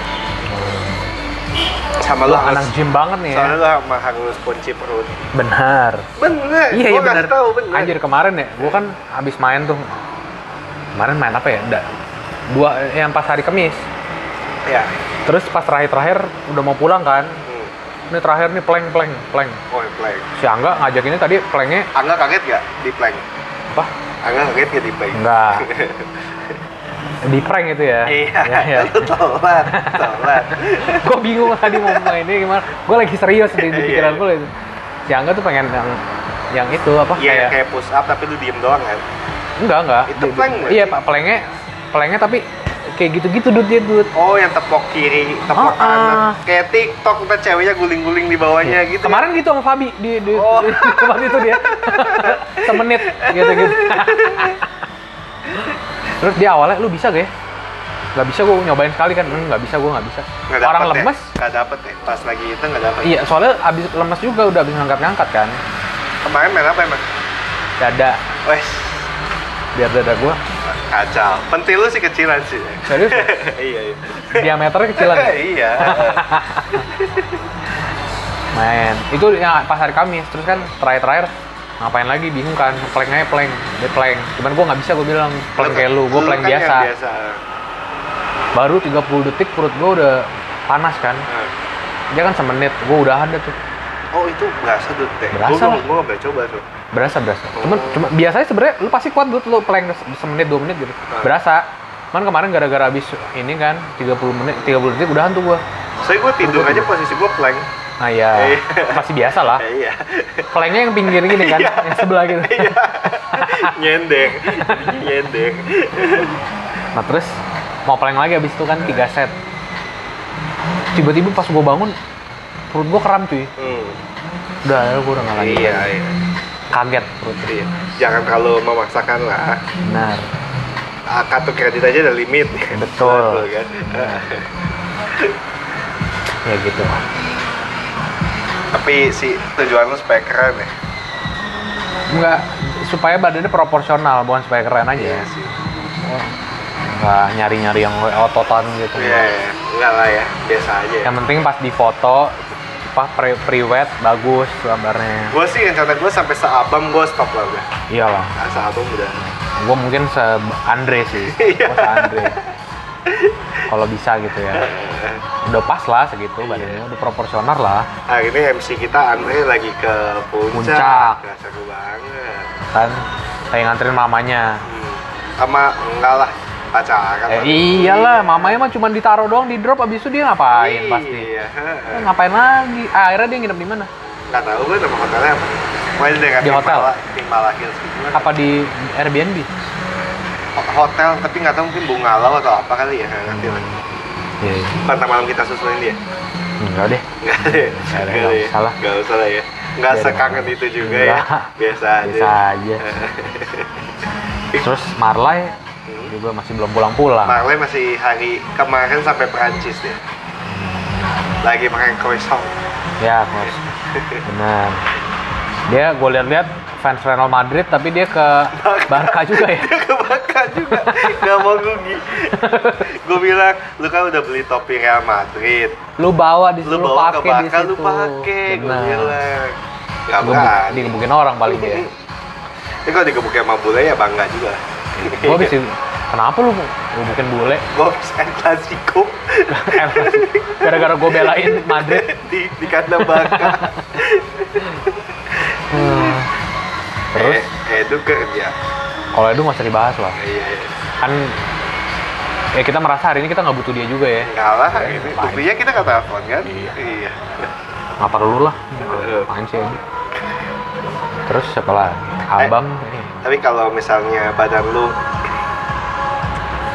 Sama lu Wah, harus, anak gym banget nih ya. Soalnya lu sama harus kunci perut. benar. Bener, iya iya gua benar. tahu bener. anjir kemarin ya gue kan habis main tuh. Kemarin main apa ya? Da- dua yang pas hari Kamis Ya. terus pas terakhir-terakhir udah mau pulang kan Hmm. ini terakhir nih plank plank plank Oh, plank. si Angga ngajakinnya tadi planknya Angga kaget gak di plank? apa Angga kaget gak di plank? enggak [laughs] di prank itu ya Iya, ya, ya. [laughs] telat, telat. [laughs] gue bingung tadi mau mainnya gimana gue lagi serius di, di Iya. pikiran gue itu si Angga tuh pengen yang yang itu apa Iya, kayak kayak push up tapi lu diem doang kan? enggak enggak Itu Di- plank iya pak planknya planknya tapi kayak gitu-gitu dud dia dud Oh, yang tepok kiri, tepok Ah, kanan. ah. Kayak TikTok, ntar ceweknya guling-guling di bawahnya gitu. Iya. Kemarin gitu sama Fabi di di, Oh. di tempat itu dia. [laughs] Semenit gitu gitu. Terus dia awalnya lu bisa gak ya? Gak bisa gue nyobain sekali kan, "Hmm, nggak bisa gue nggak bisa. Nggak Orang dapet lemes, Ya? Nggak dapet ya? Pas lagi itu nggak dapet. iya soalnya abis lemes juga udah abis ngangkat-ngangkat kan. Kemarin main apa emang? Dada, Wes, biar dada gue kacau. Pentil lu sih kecilan sih. serius ya? [laughs] iya, iya. diameternya kecilan. ya? [laughs] iya. [laughs] Main. Itu yang pas hari Kamis, terus kan terakhir-terakhir ngapain lagi bingung kan planknya plank dia plank cuman gue nggak bisa gue bilang plank kayak lu gue plank kan biasa biasa. baru 30 detik perut gue udah panas kan Nah. dia kan semenit gue udah ada tuh Oh itu berasa tuh teh. Berasa. Gue nggak coba tuh. Berasa berasa Oh. cuman cuma biasanya sebenarnya lu pasti kuat tuh lu plank se- semenit dua menit gitu Ah. berasa cuman kemarin gara-gara habis ini kan 30 menit 30 detik udahan tuh gue Soalnya gue tidur aja posisi gue plank. nah ya Iya. masih biasa lah [laughs] iya. planknya yang pinggir gini kan Iya. yang sebelah gitu [laughs] Iya. Nyendeng. Nyendeng. nah terus mau plank lagi habis itu kan tiga set tiba-tiba pas gue bangun perut gue kram cuy Hmm. udah gue udah nggak lagi Iya, iya. Kaget perut Iya. Jangan terlalu memaksakan lah. benar Ah, Kartu kredit aja ada limit. Betul. kan. ya gitu Tapi si tujuan lu supaya keren ya. Enggak, supaya badannya proporsional, bukan supaya keren aja. Iya sih. Enggak nyari-nyari yang ototan gitu. Iya, iya. enggak lah ya. Biasa aja. Ya. Yang penting pas di foto, apa pre pre-wed bagus gambarnya. Gue sih rencana gue sampai seabang gue stop lah udah. Iyalah, Nah, seabang udah. gue mungkin se Andre sih, Iya. [laughs] Gua se Andre. Kalau bisa gitu ya, udah pas lah segitu badannya, udah proporsional lah. Hari ini MC kita Andre lagi ke puncak. Puncak. Seru banget. Kan, saya nganterin mamanya. Hmm. Sama enggak lah pacaran. Eh, iyalah, mamanya mah cuma ditaruh doang di drop, abis itu dia ngapain pasti. Iya. Eh, ngapain lagi? Ah, akhirnya dia nginep di mana? Nggak tahu gue nama hotelnya apa. Pokoknya di dekat Di hotel? Timbala, Timbala Hills gitu kan. Apa di Airbnb? Ho- Hotel, tapi nggak tahu mungkin bungalau atau apa kali ya. Ngerti lah. Iya. Pantang malam kita susulin dia. Enggak deh. Nggak deh. Nggak ada, Nggak nggak deh. usah lah. Nggak usah lah ya. Nggak Biarin sekangen itu juga ya. Biasa aja. Bisa aja. [laughs] Terus Marley Hmm. juga masih belum pulang-pulang. Marley masih hari kemarin sampai Perancis dia. Lagi makan croissant. Ya, kos. Benar. Dia gue lihat-lihat fans Real Madrid tapi dia ke Barca juga ya. [laughs] Dia kebakar juga. Gak mau rugi. Gue bilang, lu kan udah beli topi Real Madrid. Lu bawa di situ, Lu lu bawa ke pakai di Barca, lu pakai. Gue bilang. Gak Gebuk- berani. Digebukin orang paling dia. [laughs] Ini kalau digebukin sama bule ya bangga juga. Gue itu, kenapa lu gebukin bule? Gue habis El Clasico [laughs] Gara-gara gue belain Madrid. [laughs] di, di kandang Barca. Hmm. Terus, Eh, Edu kerja. kalau itu nggak usah dibahas lah. Iya, iya. Kan ya kita merasa hari ini kita nggak butuh dia juga ya Enggak lah, Ya, ini buktinya kita nggak telepon kan? Iya. iya. nggak perlu lah sih Edi? terus siapa lagi abang ini Tapi kalau misalnya badan lu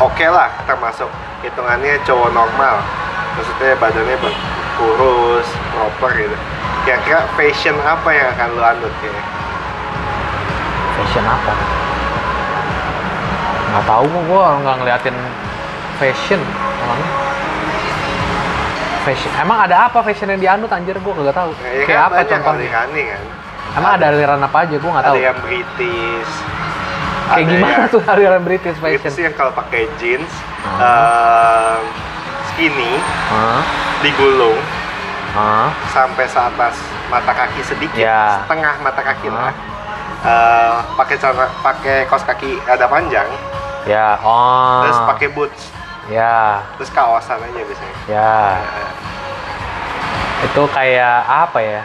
oke lah, kita masuk hitungannya cowok normal. Maksudnya badannya ber- kurus, proper gitu. Kira-kira fashion apa yang akan lu anut kayaknya? fashion apa nggak tahu kok gue nggak ngeliatin fashion orangnya fashion emang ada apa fashion yang dianut anjir gue nggak tahu Ya, kayak kan apa contohnya kan. emang ada aliran apa aja gue nggak tahu Ada yang British. Kayak ada gimana yang- tuh aliran British Itu fashion sih yang kalau pakai jeans Hmm. ehm, skinny Hah? digulung Hah? sampai seatas mata kaki sedikit, Ya. setengah mata kaki Hmm. lah. Eh, pakai celana, pakai kaos kaki ada panjang, ya oh terus pakai boots, ya terus kaosan aja biasanya. ya Eh, itu kayak apa ya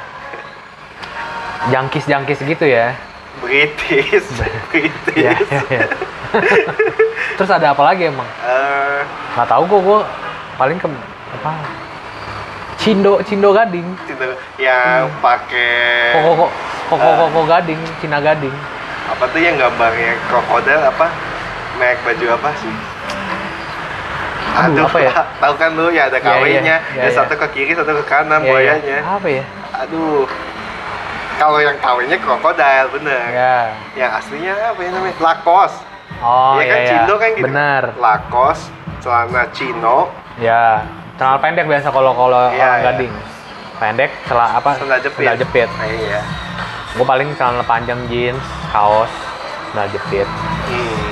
jangkis jangkis gitu ya British, [laughs] British. ya, ya, ya. terus ada apa lagi emang? Eh, nggak tahu gue gue paling ke apa? Cindo Cindo Gading. Itu yang pakai koko koko koko koko Gading Cina Gading. apa tuh yang gambarnya? Krokodil apa? Merek baju apa sih? Aduh, apa ya? [laughs] tahu kan lu ya ada Iya, iya, iya, yang iya. satu ke kiri satu ke kanan Ya, ya. buayanya apa ya? Aduh kalau yang kawenya krokodil bener ya yang aslinya apa ya namanya lakos oh ya kan ya, ya. Cindo kan gitu benar. Lakos celana chino ya celana pendek biasa kalau kalau Iya, orang iya. Gading. Pendek celana apa? Sandal jepit. Sandal jepit. Ah, iya. Gue paling celana panjang jeans kaos sandal jepit. Hmm.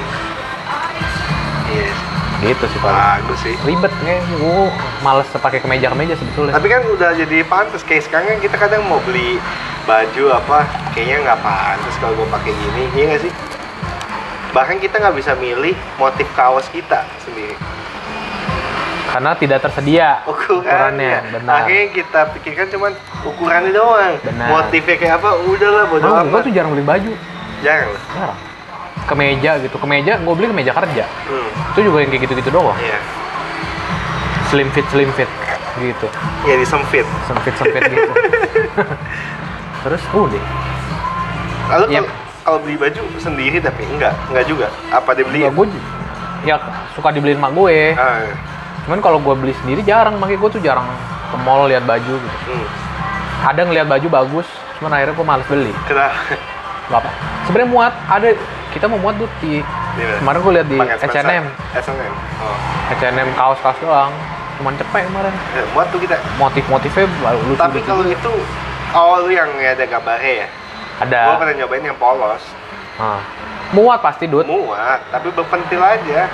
Gitu sih paling bagus sih. Ribet kayak gue males pakai kemeja kemeja sebetulnya. Tapi kan udah jadi pantas. Kayak sekarang kan kita kadang mau beli baju apa kayaknya nggak pantas kalau gue pakai gini. Iya nggak sih? Bahkan kita nggak bisa milih motif kaos kita sendiri. Karena tidak tersedia ukurannya, benar. Akhirnya kita pikirkan cuman ukurannya doang. Benar. motifnya kayak apa? Udahlah bodo Oh, gue amat tuh jarang beli baju. Jarang? Jarang kemeja gitu. Kemeja gue beli kemeja kerja. Hmm, itu juga yang kayak gitu-gitu doang. Iya. Slim fit slim fit gitu. Ya disempit sempit. Sempit gitu. [laughs] Terus udah lalu Yep. kalau- kalau beli baju sendiri tapi enggak enggak juga? Apa dibeli ya gue ya suka dibeliin mak gue. Ah, cuman kalau gue beli sendiri jarang makanya gue tuh jarang ke mall lihat baju gitu. Hmm. ada ngeliat baju bagus cuman akhirnya gue males beli. Kenapa? Gak apa sebenarnya muat ada kita mau muat tuh di Iya. kemarin gue lihat di. H&M H&M oh. H&M kaos kaos doang. Cuman cepet kemarin. Ya, buat tuh kita. Motif-motifnya baru lucu tapi kalau itu oh lu yang ada gambarnya ya? Ada. Gua pernah nyobain yang polos. Ah. muat pasti dud muat tapi berpentil aja.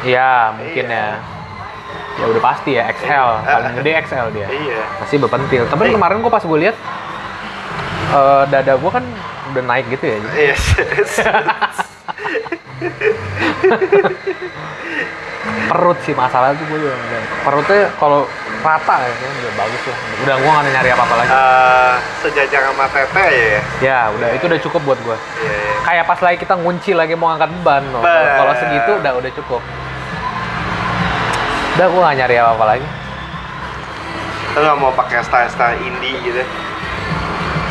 Iya mungkin Iya. ya. Ya udah pasti ya XL Iya. paling gede XL dia. Iya. Pasti berpentil. Tapi Eh. kemarin gue pas gue lihat eh, dada gue kan udah naik gitu ya? Yes perut sih masalah tuh gue juga perutnya kalau rata ya udah bagus lah. Udah gue gak nyari apa apa lagi. Eh, sejajar sama tete ya? Ya udah itu udah cukup buat gue iya iya. Kayak pas lagi kita ngunci lagi mau ngangkat beban. Bah. Kalau segitu udah udah cukup. Udah gue gak nyari apa-apa lagi. lu nggak mau pakai style style indie gitu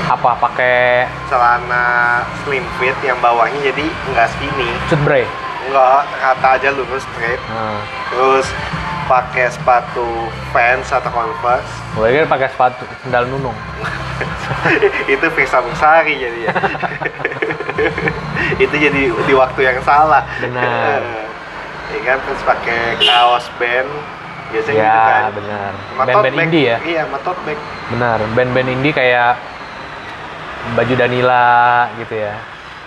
Apa pakai celana slim fit yang bawahnya jadi nggak skinny cut bre? nggak rata aja lurus straight Nah, terus pakai sepatu Vans atau Converse gue kira pakai sepatu sendal nunung. [laughs] itu Firsa Bersari jadi ya [laughs] itu jadi di waktu yang salah Benar. [laughs] ya kan terus pakai kaos band biasanya ya gitu kan benar. Band-band indie ya. iya sama tote bag Benar. Band-band indie kayak baju Danila gitu ya.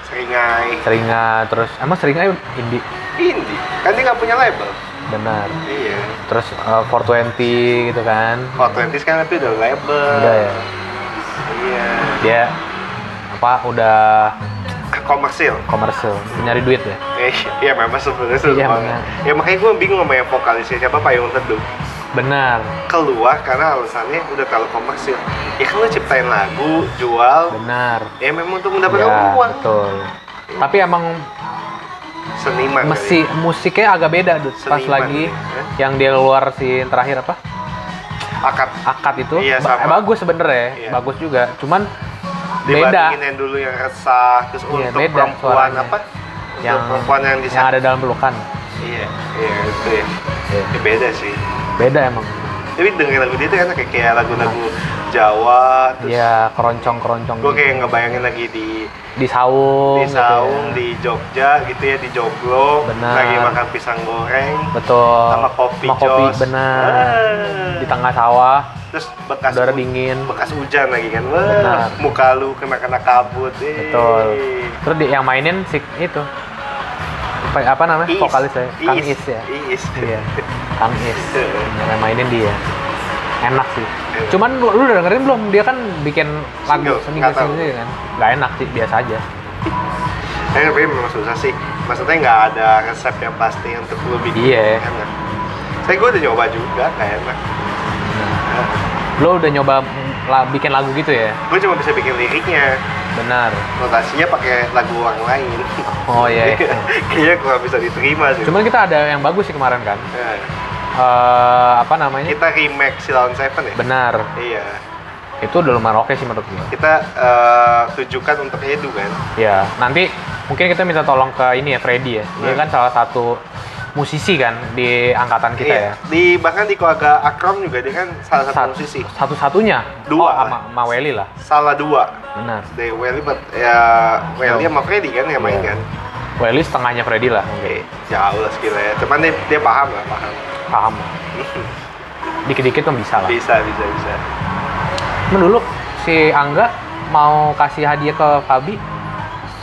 seringai Seringai terus emang seringai indie. indie kan dia nggak punya label Benar. iya Terus uh, 420 gitu kan. Oh, 20 sekarang tapi udah label Udah ya. iya Dia apa udah komersil komersil nyari duit ya. Eh, iya memang sebenarnya Iya, banget. Ya makanya gue bingung sama yang vokalisnya siapa Payung Teduh. Benar. Keluar karena alasannya udah terlalu komersil. Ya kan lu ciptain lagu, jual, Benar. ya memang untuk mendapatkan Ya, uang. betul. Tapi emang seniman kali Mesti musiknya agak beda Dut. Pas lagi ya. yang dia keluar si terakhir apa? ya. akad Akad itu Iya, ba- bagus sebenernya, Iya. bagus juga. Cuman beda dibandingin yang dulu yang resah terus Iya, untuk beda perempuan suaranya. apa yang untuk perempuan yang yang ada dalam pelukan. iya iya itu ya Iya. Ya, beda sih Beda emang. tapi dengerin lagu dia tuh enak kayak kayak lagu-lagu Jawa terus Iya, keroncong-keroncong. gue kayak ngebayangin lagi di di saung. di gitu Saung ya. di Jogja gitu ya di Joglo Benar. lagi makan pisang goreng Betul. sama kopi Sama kopi, benar. Ah. Di tengah sawah, terus bekas udara dingin. bekas hujan lagi kan Wah, Benar. muka lu kena kena kabut eh. Betul. Terus di, yang mainin si itu. Apa, apa namanya? Iis. Vokalis ya? Kang Iis. Is ya. Iis. Iya. Kang Is. [laughs] Iya. Yang mainin dia. Enak sih. Cuman lu, lu udah dengerin belum? Dia kan bikin lagu Single, nggak kan. Gak enak sih, biasa aja. Eh, tapi memang susah sih. Maksudnya nggak ada resep yang pasti untuk lu bikin Iya. enak. Saya gue udah nyoba juga, nggak enak. Lu udah nyoba la- bikin lagu gitu ya? Gue cuma bisa bikin liriknya, Benar. notasinya pakai lagu orang lain. Oh iya. iya. [laughs] Kayaknya kurang bisa diterima sih. Cuman kita ada yang bagus sih kemarin kan. Nah, Eh apa namanya? kita remake Silon Seven ya? Benar. Iya. Itu udah lumayan oke sih menurut gua. Kita eh, tujukan untuk Edu kan? Ya, nanti mungkin kita minta tolong ke ini ya Freddy ya. Dia Hmm. kan salah satu musisi kan di angkatan kita iya. ya. Di bahkan di keluarga Akram juga dia kan salah satu Sat- musisi. Satu-satunya. Dua Oh, sama, sama Welly lah. Salah dua. Benar. Dari Welly, but ya Welly sama Freddy kan yang main Iya. kan? Welly setengahnya Freddy lah Oke, mungkin. jauh lah skill ya. Cuman dia, dia paham lah, paham. Paham. [laughs] Dikit-dikit kan bisa lah. Bisa, bisa, bisa. Dulu si Angga mau kasih hadiah ke Fabi.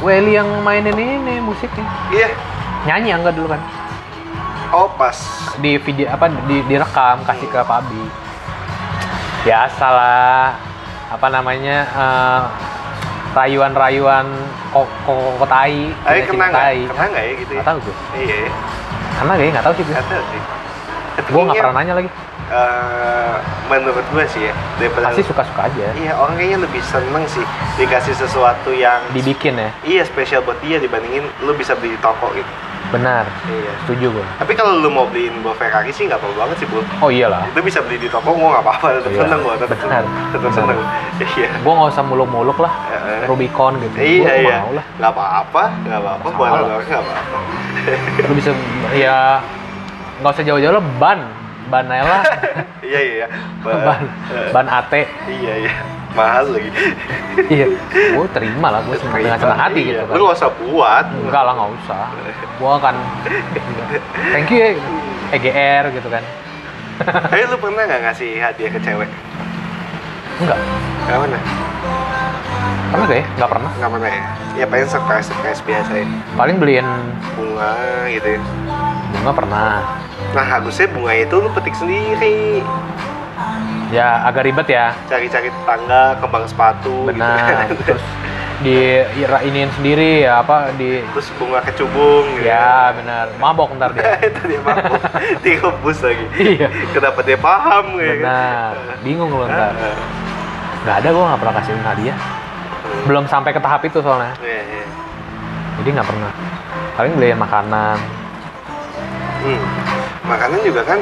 Welly yang mainin ini musiknya. Iya. Nyanyi Angga dulu kan. Oh pas. di video apa di direkam kasih ke Fabi biasa lah apa namanya eh, rayuan-rayuan kok kok tai Ayo kena nggak? Kena nggak ya gitu ya? nggak tahu gue Iya. karena kayaknya nggak tahu sih gue Nggak tahu sih. gue nggak pernah nanya lagi eh, menurut gue sih ya daripada pasti suka-suka aja Iya orang kayaknya lebih seneng sih dikasih sesuatu yang dibikin ya iya spesial buat dia dibandingin lu bisa beli di toko gitu. Benar Iya. setuju gue Tapi kalau lu mau beliin buah Ferrari sih nggak apa banget sih bu. oh iyalah Lu bisa beli di toko gua nggak apa-apa, tetap Iya, seneng gua, tetap benar, tetap seneng. Iya. gue nggak usah muluk-muluk lah Heeh. Rubicon gitu Iya gue iya. mau lah Nggak apa-apa, nggak apa-apa. Buat orang nggak apa-apa. lu bisa ya nggak usah jauh-jauh lah ban ban aja lah [laughs] Iya iya. iya. Ba- ban eh, ban AT Iya iya. Mahal lagi. iya gue terima lah gue dengan senang hati Iya. gitu kan Lu nggak usah buat. enggak lah nggak usah gue kan thank you ya EGR gitu kan Eh lu pernah nggak ngasih hadiah ke cewek? enggak Nggak pernah. pernah gak ya nggak pernah Nggak pernah ya. Ya pengen surprise surprise biasa ya. paling beliin Bunga gitu ya. bunga pernah Nah harusnya bunga itu lu petik sendiri. Ya agak ribet ya. Cari-cari tetangga, kembang sepatu. gitu benar. kan. [laughs] terus di iniin sendiri ya apa di terus bunga kecubung gitu. Ya benar. Mabok ntar dia. [laughs] Itu dia mampu [laughs] direbus lagi. Iya. Kenapa dia paham ya benar. Bingung lu ntar. Nggak ada gue nggak pernah kasihin hadiah belum sampai ke tahap itu soalnya. Iya, iya. jadi nggak pernah. Paling beliin makanan. Hmm. makanan juga kan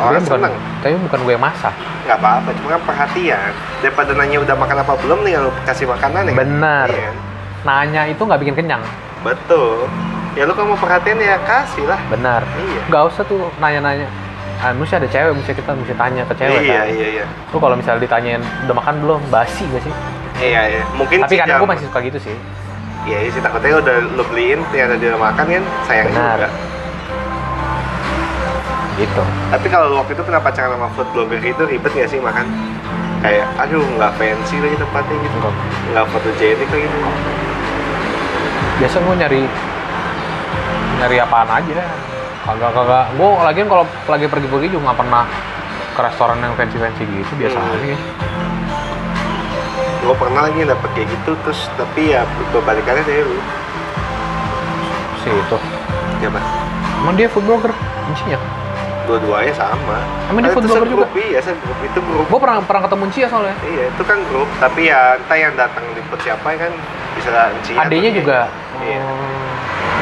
orang bukan, seneng. tapi bukan gue yang masak. Nggak apa-apa cuma kan perhatian. Daripada nanya udah makan apa belum nih lu kasih makanan ya? Benar. Iya. Nanya itu nggak bikin kenyang. Betul. Ya lu kalau mau perhatian ya kasih lah. Benar. Iya. nggak usah tuh nanya-nanya. Ah, mesti ada cewek mesti kita mesti tanya ke cewek iya kan. iya iya. Lu kalau misalnya ditanyain udah makan belum? Basi gak sih? Iya iya. Mungkin tapi kadang gue masih suka gitu sih. Iya iya sih. Takutnya udah lu beliin ternyata dia makan kan sayang Benar. juga gitu. Tapi kalau waktu itu pernah pacaran sama food blogger itu ribet gak sih makan? Kayak, aduh nggak fancy lagi tempatnya gitu. Enggak. Nggak fotogenik lagi. Gitu biasa gue nyari nyari apaan aja. Kagak kagak. Gue lagian kalau lagi pergi-pergi juga nggak pernah ke restoran yang fancy-fancy gitu biasa Hmm. aja. Gue pernah lagi dapet kayak gitu, terus tapi ya berbalikannya dari lu sih itu. Siapa? emang dia food blogger? Kuncinya Dua-duanya sama Emang dia food blogger juga? segrup, Iya, segrup itu grup gue pernah pernah ketemu Cia soalnya Iya, itu kan grup, tapi ya entah yang datang liput siapa kan bisa atau adanya juga Iya. Oh.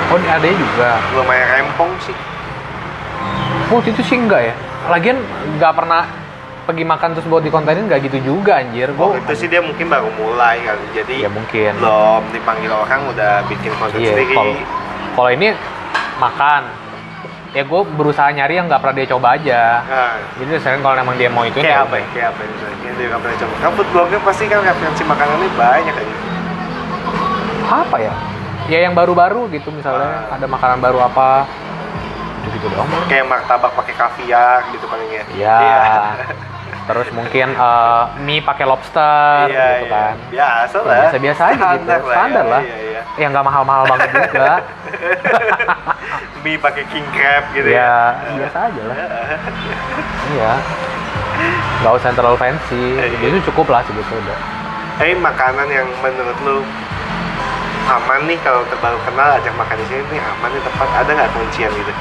Oh, adanya juga. lumayan rempong sih Waktu itu sih enggak ya. Lagian nggak pernah pergi makan terus buat dikontenin nggak gitu juga anjir. Oh, Gua itu sih dia mungkin baru mulai kali jadi ya mungkin. belum dipanggil orang udah bikin konten Iya, sendiri kalau ini makan. Ya gue berusaha nyari yang nggak pernah dia coba aja. nah, Jadi sering kalau emang dia mau itu kayak apa ya kayak apa ya yang dia nggak pernah coba kan food blogger pasti kan referensi makanannya banyak kan Apa ya? Ya yang baru-baru gitu misalnya ada makanan baru apa. Gitu gitu doang. Bang. kayak martabak pakai kaviar gitu paling ya Iya. Terus mungkin eh, mie pakai lobster iya, gitu iya. kan. biasa Ya, lah biasa-biasa aja gitu. Standar ya, lah. iya, iya. Ya nggak mahal-mahal banget juga. [laughs] mie pakai king crab gitu ya ya biasa aja lah. [laughs] Iya. Nggak usah terlalu fancy. Iya. Itu cukup lah segitu udah. Tapi makanan yang menurut lu aman nih kalau terbaru kenal ajak makan di sini nih aman nih tempat ada nggak kuncian gitu?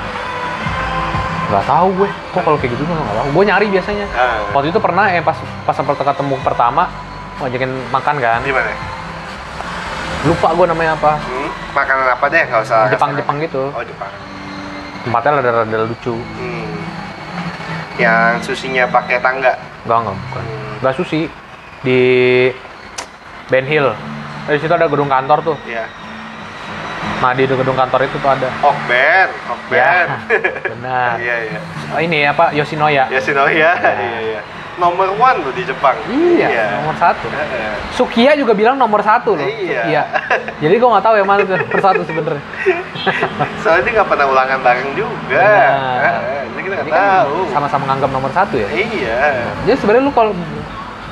Nggak tahu gue. Kok kalau kayak gitu gue nggak tahu. Gue nyari biasanya. Ah, Waktu itu pernah eh pas pas ketemu pertama ngajakin makan kan. di mana? Lupa gue namanya apa. Hmm? Makanan apa deh? Nggak usah. Jepang-Jepang gitu. Oh Jepang. Tempatnya rada-rada lucu. Hmm. Yang susinya pakai tangga. Enggak, enggak, bukan. Hmm. Enggak sushi. Di Ben Hill. Dari situ ada gedung kantor tuh. Ya. Nah, di gedung kantor itu tuh ada. Okben, Okben. Ya, [laughs] [laughs] benar. Iya iya. Oh, ini apa? Yoshinoya. Yoshinoya. Iya iya. Nomor one tuh di Jepang. Iya, nomor satu. Heeh. Sukiya juga bilang nomor satu loh. Iya. Sukiya. [laughs] Jadi gue nggak tahu yang mana tuh nomor satu sebenarnya. Soalnya dia nggak pernah ulangan bareng juga. Benar. Heeh, Jadi kita nggak kan tahu. sama-sama nganggap nomor satu ya. Iya. Jadi sebenarnya lu kalau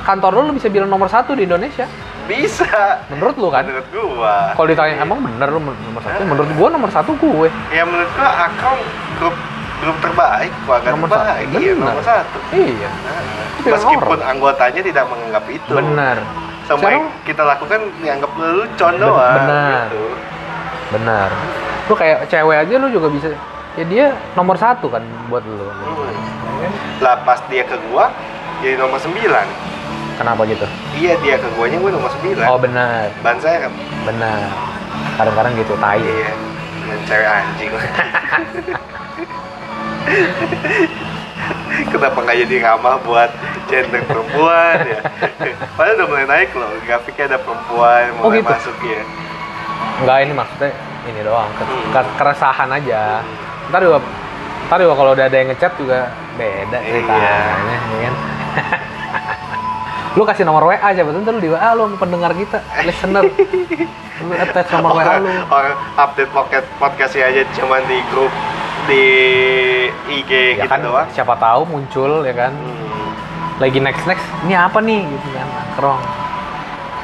kantor lu, lu bisa bilang nomor satu di Indonesia. Bisa. Menurut lu kan? Menurut gua. Kalau ditanya emang bener lu nomor satu? Menurut gua nomor satu gue. Ya menurut gua Akong grup grup terbaik, keluarga Nomor terbaik. satu. Iya, nomor satu. Iya. Nah, Itu meskipun orang. anggotanya tidak menganggap itu. Benar. Semua Sekarang yang kita lakukan dianggap lelucon Ben- doang. benar. Gitu. benar. Lu kayak cewek aja lu juga bisa. Ya dia nomor satu kan buat lu. Hmm. Lah pas dia ke gua jadi nomor 9. Kenapa gitu? Iya dia ke guanya gua nomor 9. Oh benar, Ban saya kan. benar. Kadang-kadang gitu, tai. Iya. Dan cewek anjing. [laughs] Kenapa nggak jadi ramah buat gender perempuan ya? Padahal udah mulai naik loh, grafiknya ada perempuan Oh, mulai gitu? masuk ya. Enggak ini maksudnya ini doang, ke- Hmm. ke- keresahan aja. Ntar juga, ntar juga kalau udah ada yang ngechat juga beda Iya. ceritanya, ya kan? [laughs] lu kasih nomor WA aja, betul lu di WA lu pendengar kita, listener. lu attach nomor WA lu. [laughs] Orang update podcast podcastnya aja cuman di grup di IG Ya gitu kan, doang. siapa tahu muncul ya kan. Hmm. Lagi next next, ini apa nih gitu kan, nongkrong.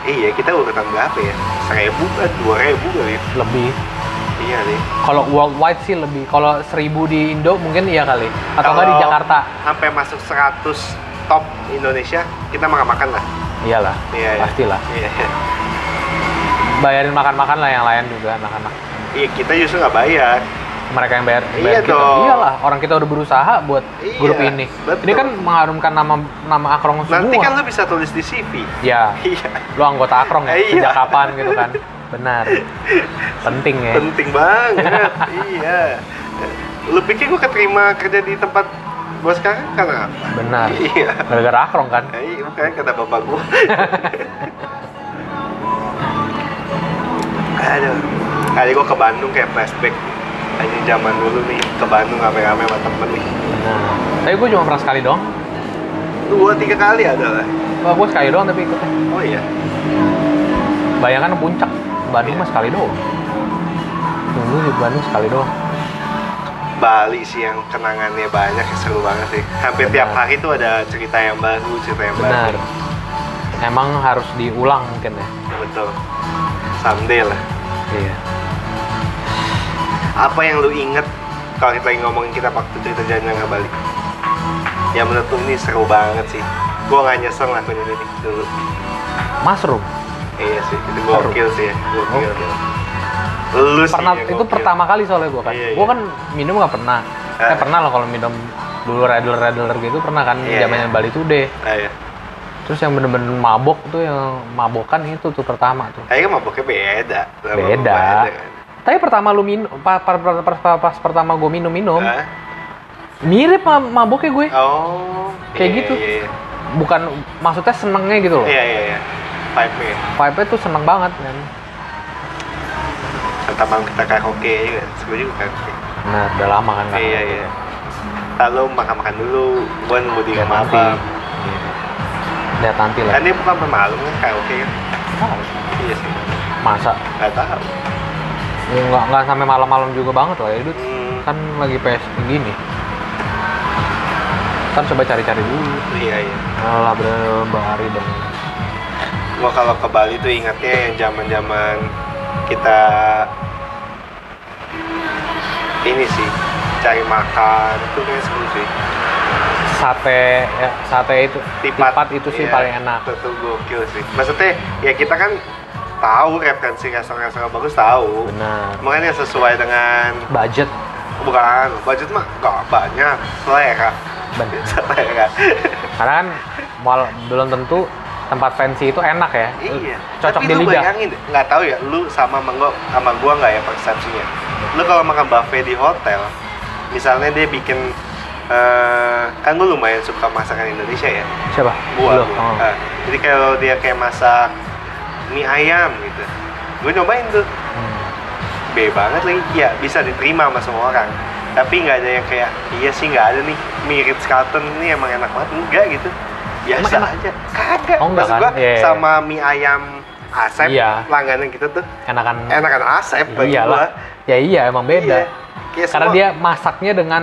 Iya kita urutan berapa ya? Seribu kan, dua ribu kali. Lebih. Iya nih. Kalau worldwide sih lebih. Kalau seribu di Indo mungkin iya kali. Atau enggak di Jakarta. Sampai masuk 100 top Indonesia, kita makan-makan lah. Iyalah, Iya, iya. pastilah. Iya. Bayarin makan-makan lah yang lain juga anak-anak. Iya, kita justru nggak bayar. Mereka yang bayar, Iya kita. dong. Iyalah, orang kita udah berusaha buat Iya, grup ini. betul. Ini kan mengharumkan nama nama Akrong semua. Nanti kan lu bisa tulis di CV. Ya, Iya. lu anggota Akrong ya, [laughs] Iya. sejak kapan gitu kan. Benar. Penting ya. Penting banget. iya. Lu pikir gua keterima kerja di tempat gua sekarang karena apa? Benar. [laughs] Iya. Gara-gara Akrong kan. Eh, Iya, bukan kata bapak gua. [laughs] Aduh. Kali gua ke Bandung kayak flashback. Aja zaman dulu nih ke Bandung rame-rame sama temen nih. Nah, tapi gue cuma pernah sekali doang. Dua tiga kali ada lah. Wah, gue sekali doang tapi ikutnya. Oh iya. Bayangkan puncak. Bandung mah sekali doang. Dulu di Bandung sekali doang. Bali sih yang kenangannya banyak ya seru banget sih. Hampir Benar. tiap hari tuh ada cerita yang baru, cerita yang Benar. baru. Emang harus diulang mungkin ya. Betul. Someday lah. Iya. Apa yang lu inget kalau kita lagi ngomongin kita waktu cerita jalan ke Bali? Ya menurut lu ini seru banget sih. Gua nggak nyesel ngelakuin ini dulu. Mushroom. Iya sih, itu gokil sih ya. Gokil. Gokil. Lu sih Pernah yang itu pertama kali soalnya gue kan. Iya, Gue iya. kan minum nggak pernah. Ah. Eh pernah lah kalau minum dulu redler redler gitu pernah kan Iya, zamannya iya. Bali Today. Ah, iya. Terus yang bener-bener mabok tuh yang mabokan itu tuh pertama tuh. Kayaknya maboknya beda. Sama Beda. kan. Tapi pertama lu minum, pas, pas, pas, pas, pas pertama gue minum-minum, Hah? mirip ma maboknya gue. Oh. Kayak iya, gitu. Iya, iya. Bukan, maksudnya senengnya gitu loh. Iya, iya, iya. Vibe-nya. Vibe-nya tuh seneng banget kan. Serta malam kita karaoke juga. Seru juga karaoke. Nah, udah lama kan nggak Iya, iya. Lalu makan-makan dulu. Gua nunggu di rumah abang. Iya. Lihat nanti lah. Kan dia bukan malam kan karaoke kan? Iya sih. Masa? Gak tahu. Ya, nggak nggak sampai malam-malam juga banget lah ya itu Hmm, kan lagi PS gini. Kan coba cari-cari dulu. iya, iya. Alah berapa hari dong. Gua kalau ke Bali tuh ingatnya yang zaman-zaman kita ini sih cari makan itu kayak seru sih. Sate ya, sate itu Tipat, itu sih iya, paling enak. Itu tuh gokil sih. Maksudnya ya kita kan tahu referensi restoran-restoran bagus tahu. Benar. Makanya sesuai dengan Budget. bukan budget mah gak banyak selera Benar. [laughs] selera Karena kan mal, belum tentu tempat fancy itu enak ya. iya Cocok tapi di lu lidah. bayangin nggak tahu ya lu sama menggo sama gua nggak ya persepsinya lu kalau makan buffet di hotel misalnya dia bikin eh, kan gue lumayan suka masakan Indonesia ya Siapa? gua, gua. Oh. Nah, jadi kalau dia kayak masak mie ayam gitu gue nyobain tuh Hmm. B banget lagi ya bisa diterima sama semua orang tapi nggak ada yang kayak iya sih nggak ada nih mie Ritz Carlton ini emang enak banget enggak gitu biasa Emang enak? aja kagak Oh, enggak Maksud kan? gua Iya, iya. sama mie ayam Asep Iya. langganan kita tuh Enakan. enakan Asep bagi Iyalah. gua Ya iya emang beda. Iya. Kayak Karena semua- dia masaknya dengan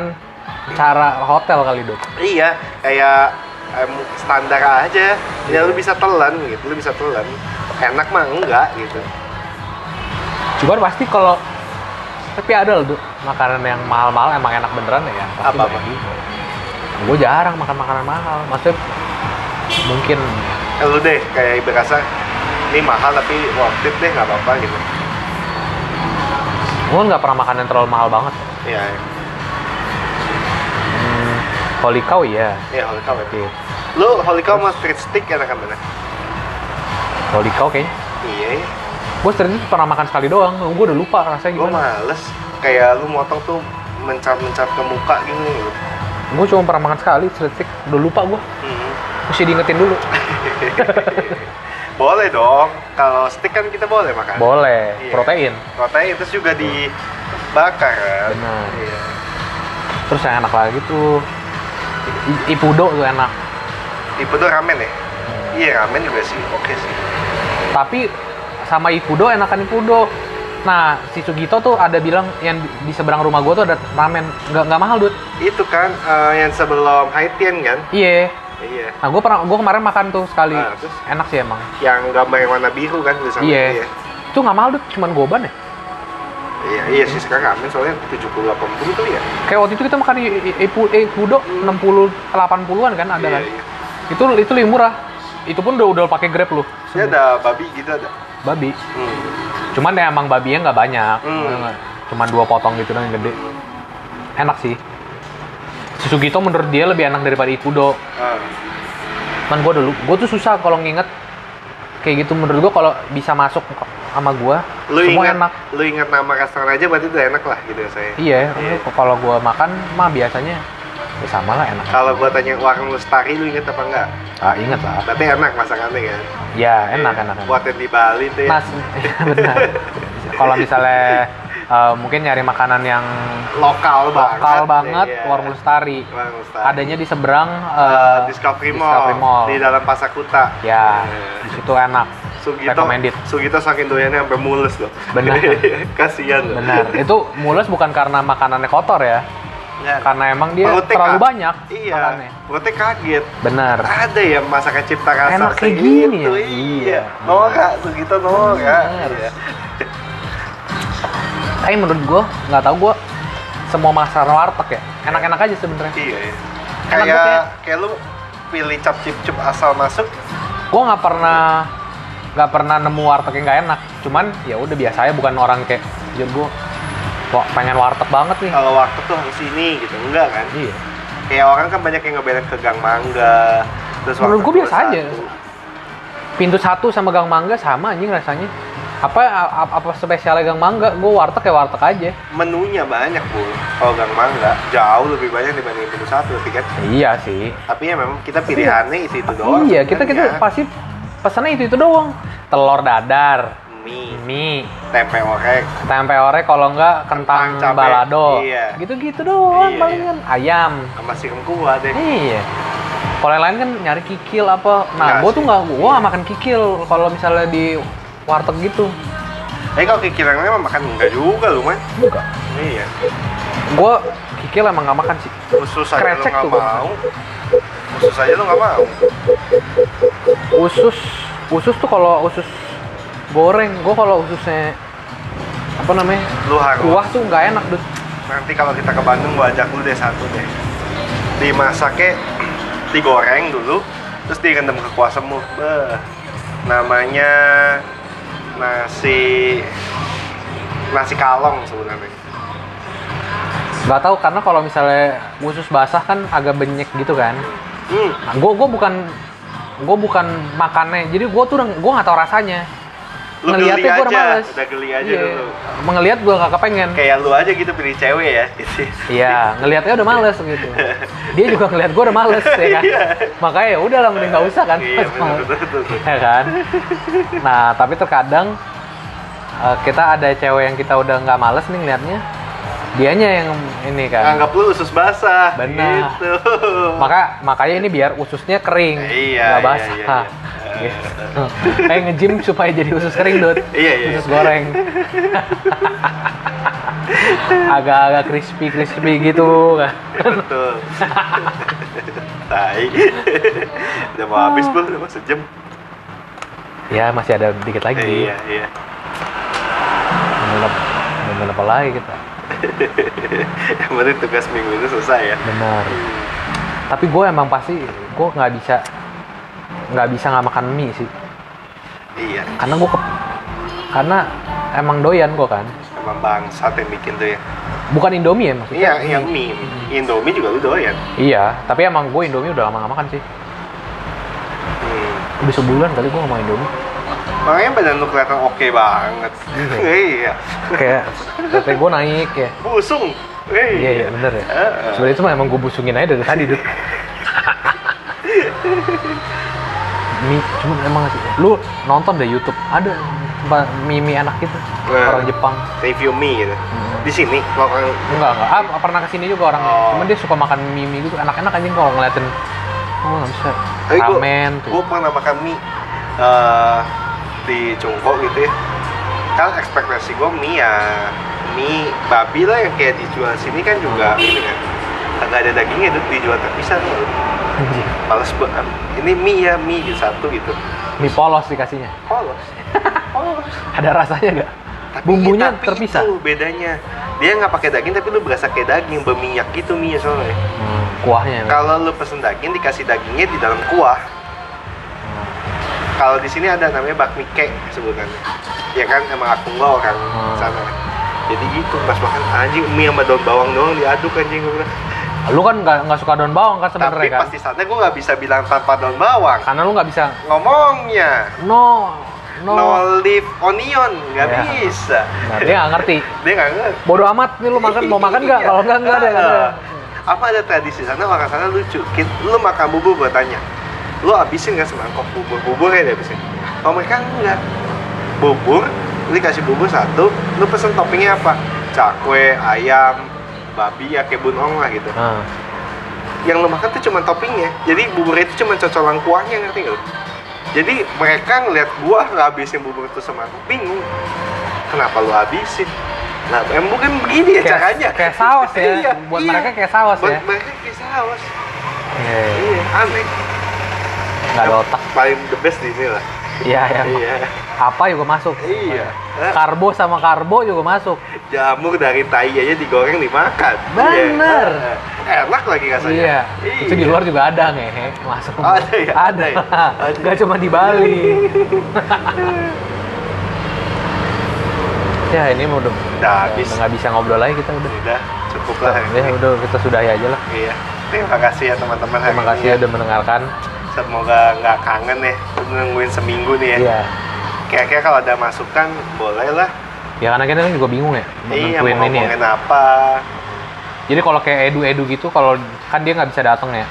cara hotel kali dok. iya kayak em, standar aja ya lu bisa telan gitu lu bisa telan enak mah enggak gitu Cuman pasti kalau tapi ada loh Dok, makanan yang mahal-mahal emang enak beneran ya. Pasti banyak juga. Gue jarang makan makanan mahal. Maksudnya mungkin lu deh kayak berasa ini mahal tapi worth it deh nggak apa-apa gitu gue nggak pernah makan yang terlalu mahal banget. iya Hmm, holy cow iya. iya holy cow ya. Oke. lu holy cow sama street stick enakan mana Holy cow kayaknya. iya iya. Gue sering pernah makan sekali doang. Gue udah lupa rasanya gue gimana. males kayak lu motong tuh mencat-mencat ke muka gitu gitu Gue cuma pernah makan sekali street stick. Udah lupa gue. Hmm. Mesti diingetin dulu. [laughs] boleh dong kalau stick kan kita boleh makan Boleh. Iya. Protein. protein terus juga dibakar kan Benar. iya Terus yang enak lagi tuh Ipudo tuh enak. tuh ramen ya iya ramen juga sih oke sih Tapi sama Ipudo enakan Ipudo. Nah, si Sugito tuh ada bilang yang di, seberang rumah gue tuh ada ramen nggak nggak mahal dude. itu kan eh, yang sebelum Haitian kan Iya. Iya Nah, gue pernah gue kemarin makan tuh sekali. Ah, terus? Enak sih emang. yang gambar yang warna biru kan tulisannya Iya. Itu nggak mahal dude, cuman goban ya. iya iya sih sekarang ramen soalnya 70 80 tuh ya Kayak waktu itu kita makan di I- Ipu- Ipudo 60 80-an kan ada iya, kan. iya. Itu itu lebih murah. Itu pun udah udah pakai Grab loh. Dia ada babi gitu ada Babi. hmm. Cuman ya emang babinya nggak banyak. Hmm. Cuman dua potong gitu kan yang gede. Enak sih. Si Sugito menurut dia lebih enak daripada Ikudo. Ah. Cuman gue dulu, gue tuh susah kalau nginget kayak gitu menurut gue kalau bisa masuk sama gue lu semua ingat enak. lu ingat nama restoran aja berarti udah enak lah gitu saya Iya, Iya. kalau gue makan mah biasanya ya sama lah enak. kalau gua tanya warung lestari lu inget apa enggak Ah, inget lah. berarti enak masakannya kan Ya enak enak. enak. buat yang di Bali tuh ya Mas, [laughs] iya, benar. kalau misalnya eh, mungkin nyari makanan yang lokal banget lokal banget, iya. warung lestari. warung lestari Adanya di seberang eh, Discovery, Discovery Mall, Mall. di dalam Pasar Kuta Ya, Iya. di situ enak. Sugito Recommended. Sugito saking doyannya sampai mules loh Benar. [laughs] kasihan loh Benar. Itu mules bukan karena makanannya kotor ya, Ya. karena emang dia Perutnya terlalu ka- banyak iya makannya. perutnya kaget Benar. ada ya masakan cipta rasa Enak kayak gini ya? iya Iya. norak Sugito Benar. iya. Tapi menurut gua nggak tahu gua semua masakan warteg ya enak-enak aja sebenarnya. iya iya. Kayak kayak lu pilih cap cip cup asal masuk Gua nggak pernah nggak pernah nemu warteg yang nggak enak. Cuman ya udah biasa ya bukan orang kayak jadi gua kok pengen warteg banget nih. kalau waktu tuh harus ini gitu enggak kan Iya. kayak orang kan banyak yang ngebelain ke Gang Mangga terus Menurut Warteg gua biasa 21. aja. Pintu satu sama Gang Mangga sama anjing rasanya. Apa a- apa spesialnya Gang Mangga? Gue warteg ya warteg aja. Menunya banyak bu. Kalau Gang Mangga jauh lebih banyak dibanding Pintu Satu, kan. Iya sih. Tapi ya memang kita pilihannya itu itu doang. iya, kita kita pasti pesannya itu itu doang. Telur dadar, mie, mie, tempe orek, tempe orek kalau enggak kentang Kentang cabai. balado. Iya. Gitu-gitu doang Iya, palingan. Ayam. sama sirum kuah deh. Iya. Kalau yang lain kan nyari kikil apa. Nah, gue tuh nggak, gue nggak makan kikil kalau misalnya di warteg gitu. Eh kalau kikirannya mah makan enggak juga lu man. Enggak. Iya. Gue kikil emang nggak makan sih. Usus aja lu Krecek nggak tuh gua mau. Usus aja lu nggak mau. Usus, usus tuh kalau usus goreng, gue kalau ususnya apa namanya Lu harus. kuah tuh nggak enak dud. Nanti kalau kita ke Bandung gua ajak lu deh satu deh. Dimasaknya digoreng dulu, terus direndam ke kuah semut. Beh. Namanya nasi nasi kalong sebenarnya. Nggak tahu karena kalau misalnya usus basah kan agak benyek gitu kan. Hmm. Nah, gue gue bukan gue bukan makannya, jadi gue tuh gue nggak tahu rasanya. Lu Ngeliatnya gue aja, males. udah geli aja Iya. dulu. Ngeliat gue nggak kepengen. Kayak lu aja gitu pilih cewek ya. Iya, ngelihatnya udah males gitu. Dia juga ngelihat gue udah males ya kan. Iya. Makanya ya udah lah mending nggak usah kan. Iya, betul, betul, betul, ya kan. Nah tapi terkadang eh, kita ada cewek yang kita udah nggak males nih ngeliatnya, dianya yang ini kan. Anggap lu usus basah. Benar. Gitu. Maka makanya ini biar ususnya kering, Iya, nggak iya, basah. iya, iya. Gitu. Kayak nge-gym supaya jadi usus kering, Dut. Iya, iya. Usus goreng. Agak-agak crispy crispy gitu kan. Betul. Tai. udah mau habis belum? Udah mau sejam. Ya masih ada dikit lagi. Iya, iya. Ngelap, ngelap apa lagi kita? Yang penting tugas minggu ini selesai ya. Benar. Tapi gue emang pasti gue nggak bisa nggak bisa nggak makan mie sih. Iya. Karena gue karena emang doyan gue kan. Emang bangsat yang bikin tuh ya. Bukan Indomie ya maksudnya. Iya, yang mie. Indomie juga lu doyan. Iya, tapi emang gue Indomie udah lama gak makan sih. Hmm. Udah sebulan kali gue gak makan Indomie. Makanya badan lu kelihatan oke banget. iya. [laughs] Kayak kata gue naik ya. Busung. Iya, Iya iya bener ya. Heeh. Sebenarnya itu emang gue busungin aja dari tadi tuh. [laughs] mie cuma emang sih. Lu nonton deh YouTube ada mie mie enak gitu Nah. orang Jepang. Review mie gitu. Hmm. Di sini orang Enggak enggak. Ah pernah ke sini juga orang. Oh. Cuman dia suka makan mie mie gitu enak-enak anjing kalau ngeliatin. Oh nggak bisa. Tapi gua- Ramen tuh. Gue pernah makan mie eh, di Cungko gitu ya. Kan ekspektasi gue mie ya mie babi lah yang kayak dijual sini kan juga ini kan agak ada dagingnya tuh dijual terpisah tuh. Anjing. Males banget. Ini mie ya mie satu gitu. Mie polos dikasihnya. Polos. [laughs] Polos. Ada rasanya nggak? Tapi- Bumbunya tapi terpisah. Itu bedanya. Dia nggak pakai daging tapi lu berasa kayak daging berminyak gitu mie soalnya. Hmm, kuahnya. Kalau lu pesen daging dikasih dagingnya di dalam kuah. Kalau di sini ada namanya bakmi kek sebutannya. Ya kan emang aku nggak orang Hmm. sana. Jadi gitu pas makan anjing mie sama daun bawang doang diaduk anjing gue bilang. Lu kan nggak nggak suka daun bawang kan Tapi sebenarnya kan? pasti sana gue nggak bisa bilang tanpa daun bawang. Karena lu nggak bisa Ngomongnya no no. no, leaf onion nggak Ya. bisa. Nah, dia nggak ngerti. [laughs] Dia nggak ngerti. Bodoh amat nih lu makan mau makan nggak? Kalau nggak nggak ada. nggak. Apa ada tradisi sana orang sana lucu. Lu makan bubur gue tanya. Lu habisin nggak semangkok bubur? Bubur ya habisin. Kalau mereka enggak. Bubur, lu dikasih bubur satu, lu pesen toppingnya apa? Cakwe, ayam, babi ya kayak bunong lah gitu. Nah, Yang lu makan tuh cuma toppingnya. Jadi bubur itu cuma cocolan kuahnya ngerti lu? Jadi mereka ngeliat gua ngabisin bubur itu semangkok bingung. Kenapa lu habisin? Nah, em mungkin begini ya Kayak- caranya. kayak saus ya. [laughs] Iya, Buat iya. mereka kayak saus Buat ya. mereka kayak saus. Iya, Iya, aneh. nggak ada otak. Paling the best di sini lah. Iya ya. Iya. Apa juga masuk. Iya. Karbo sama karbo juga masuk. Jamur dari tai aja digoreng dimakan. Bener. Iya. Enak lagi rasanya. Iya. Itu di luar juga ada ngehe masuk. Ada ya? Ada. Ada ya? Ada. Gak cuma di Bali. [laughs] ya ini mau udah Udah habis. nggak bisa ngobrol lagi kita udah. Udah, cukup lah. Ya udah kita sudahi aja lah. Iya. Terima kasih ya teman-teman Terima kasih ini. udah mendengarkan. Semoga nggak kangen ya. Nungguin seminggu nih ya. Iya. kira-kira kalau ada masukan boleh lah Ya karena kita kan juga bingung ya iya mau ini ya. ngomongin apa Jadi kalau kayak edu-edu gitu kalau kan dia nggak bisa datang ya.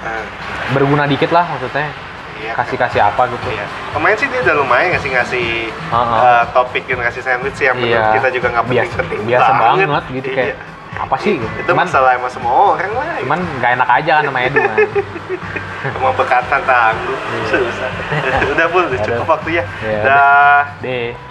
Nah, Berguna dikit lah maksudnya. iya Kasih-kasih apa gitu. Iya. Kemarin sih dia udah lumayan ngasih ngasih Heeh. eh, topik dan ngasih sandwich yang menurut Iya. kita juga nggak biasa, penting-penting biasa banget, gitu Iya. kayak apa sih gitu. Itu Cuman masalah emang semua orang lah. cuman nggak enak aja kan sama edu kan. Emang [laughs] bekatan tangguh. Iya. Susah. [laughs] udah pun, udah cukup waktunya. Iya, Dah. Deh.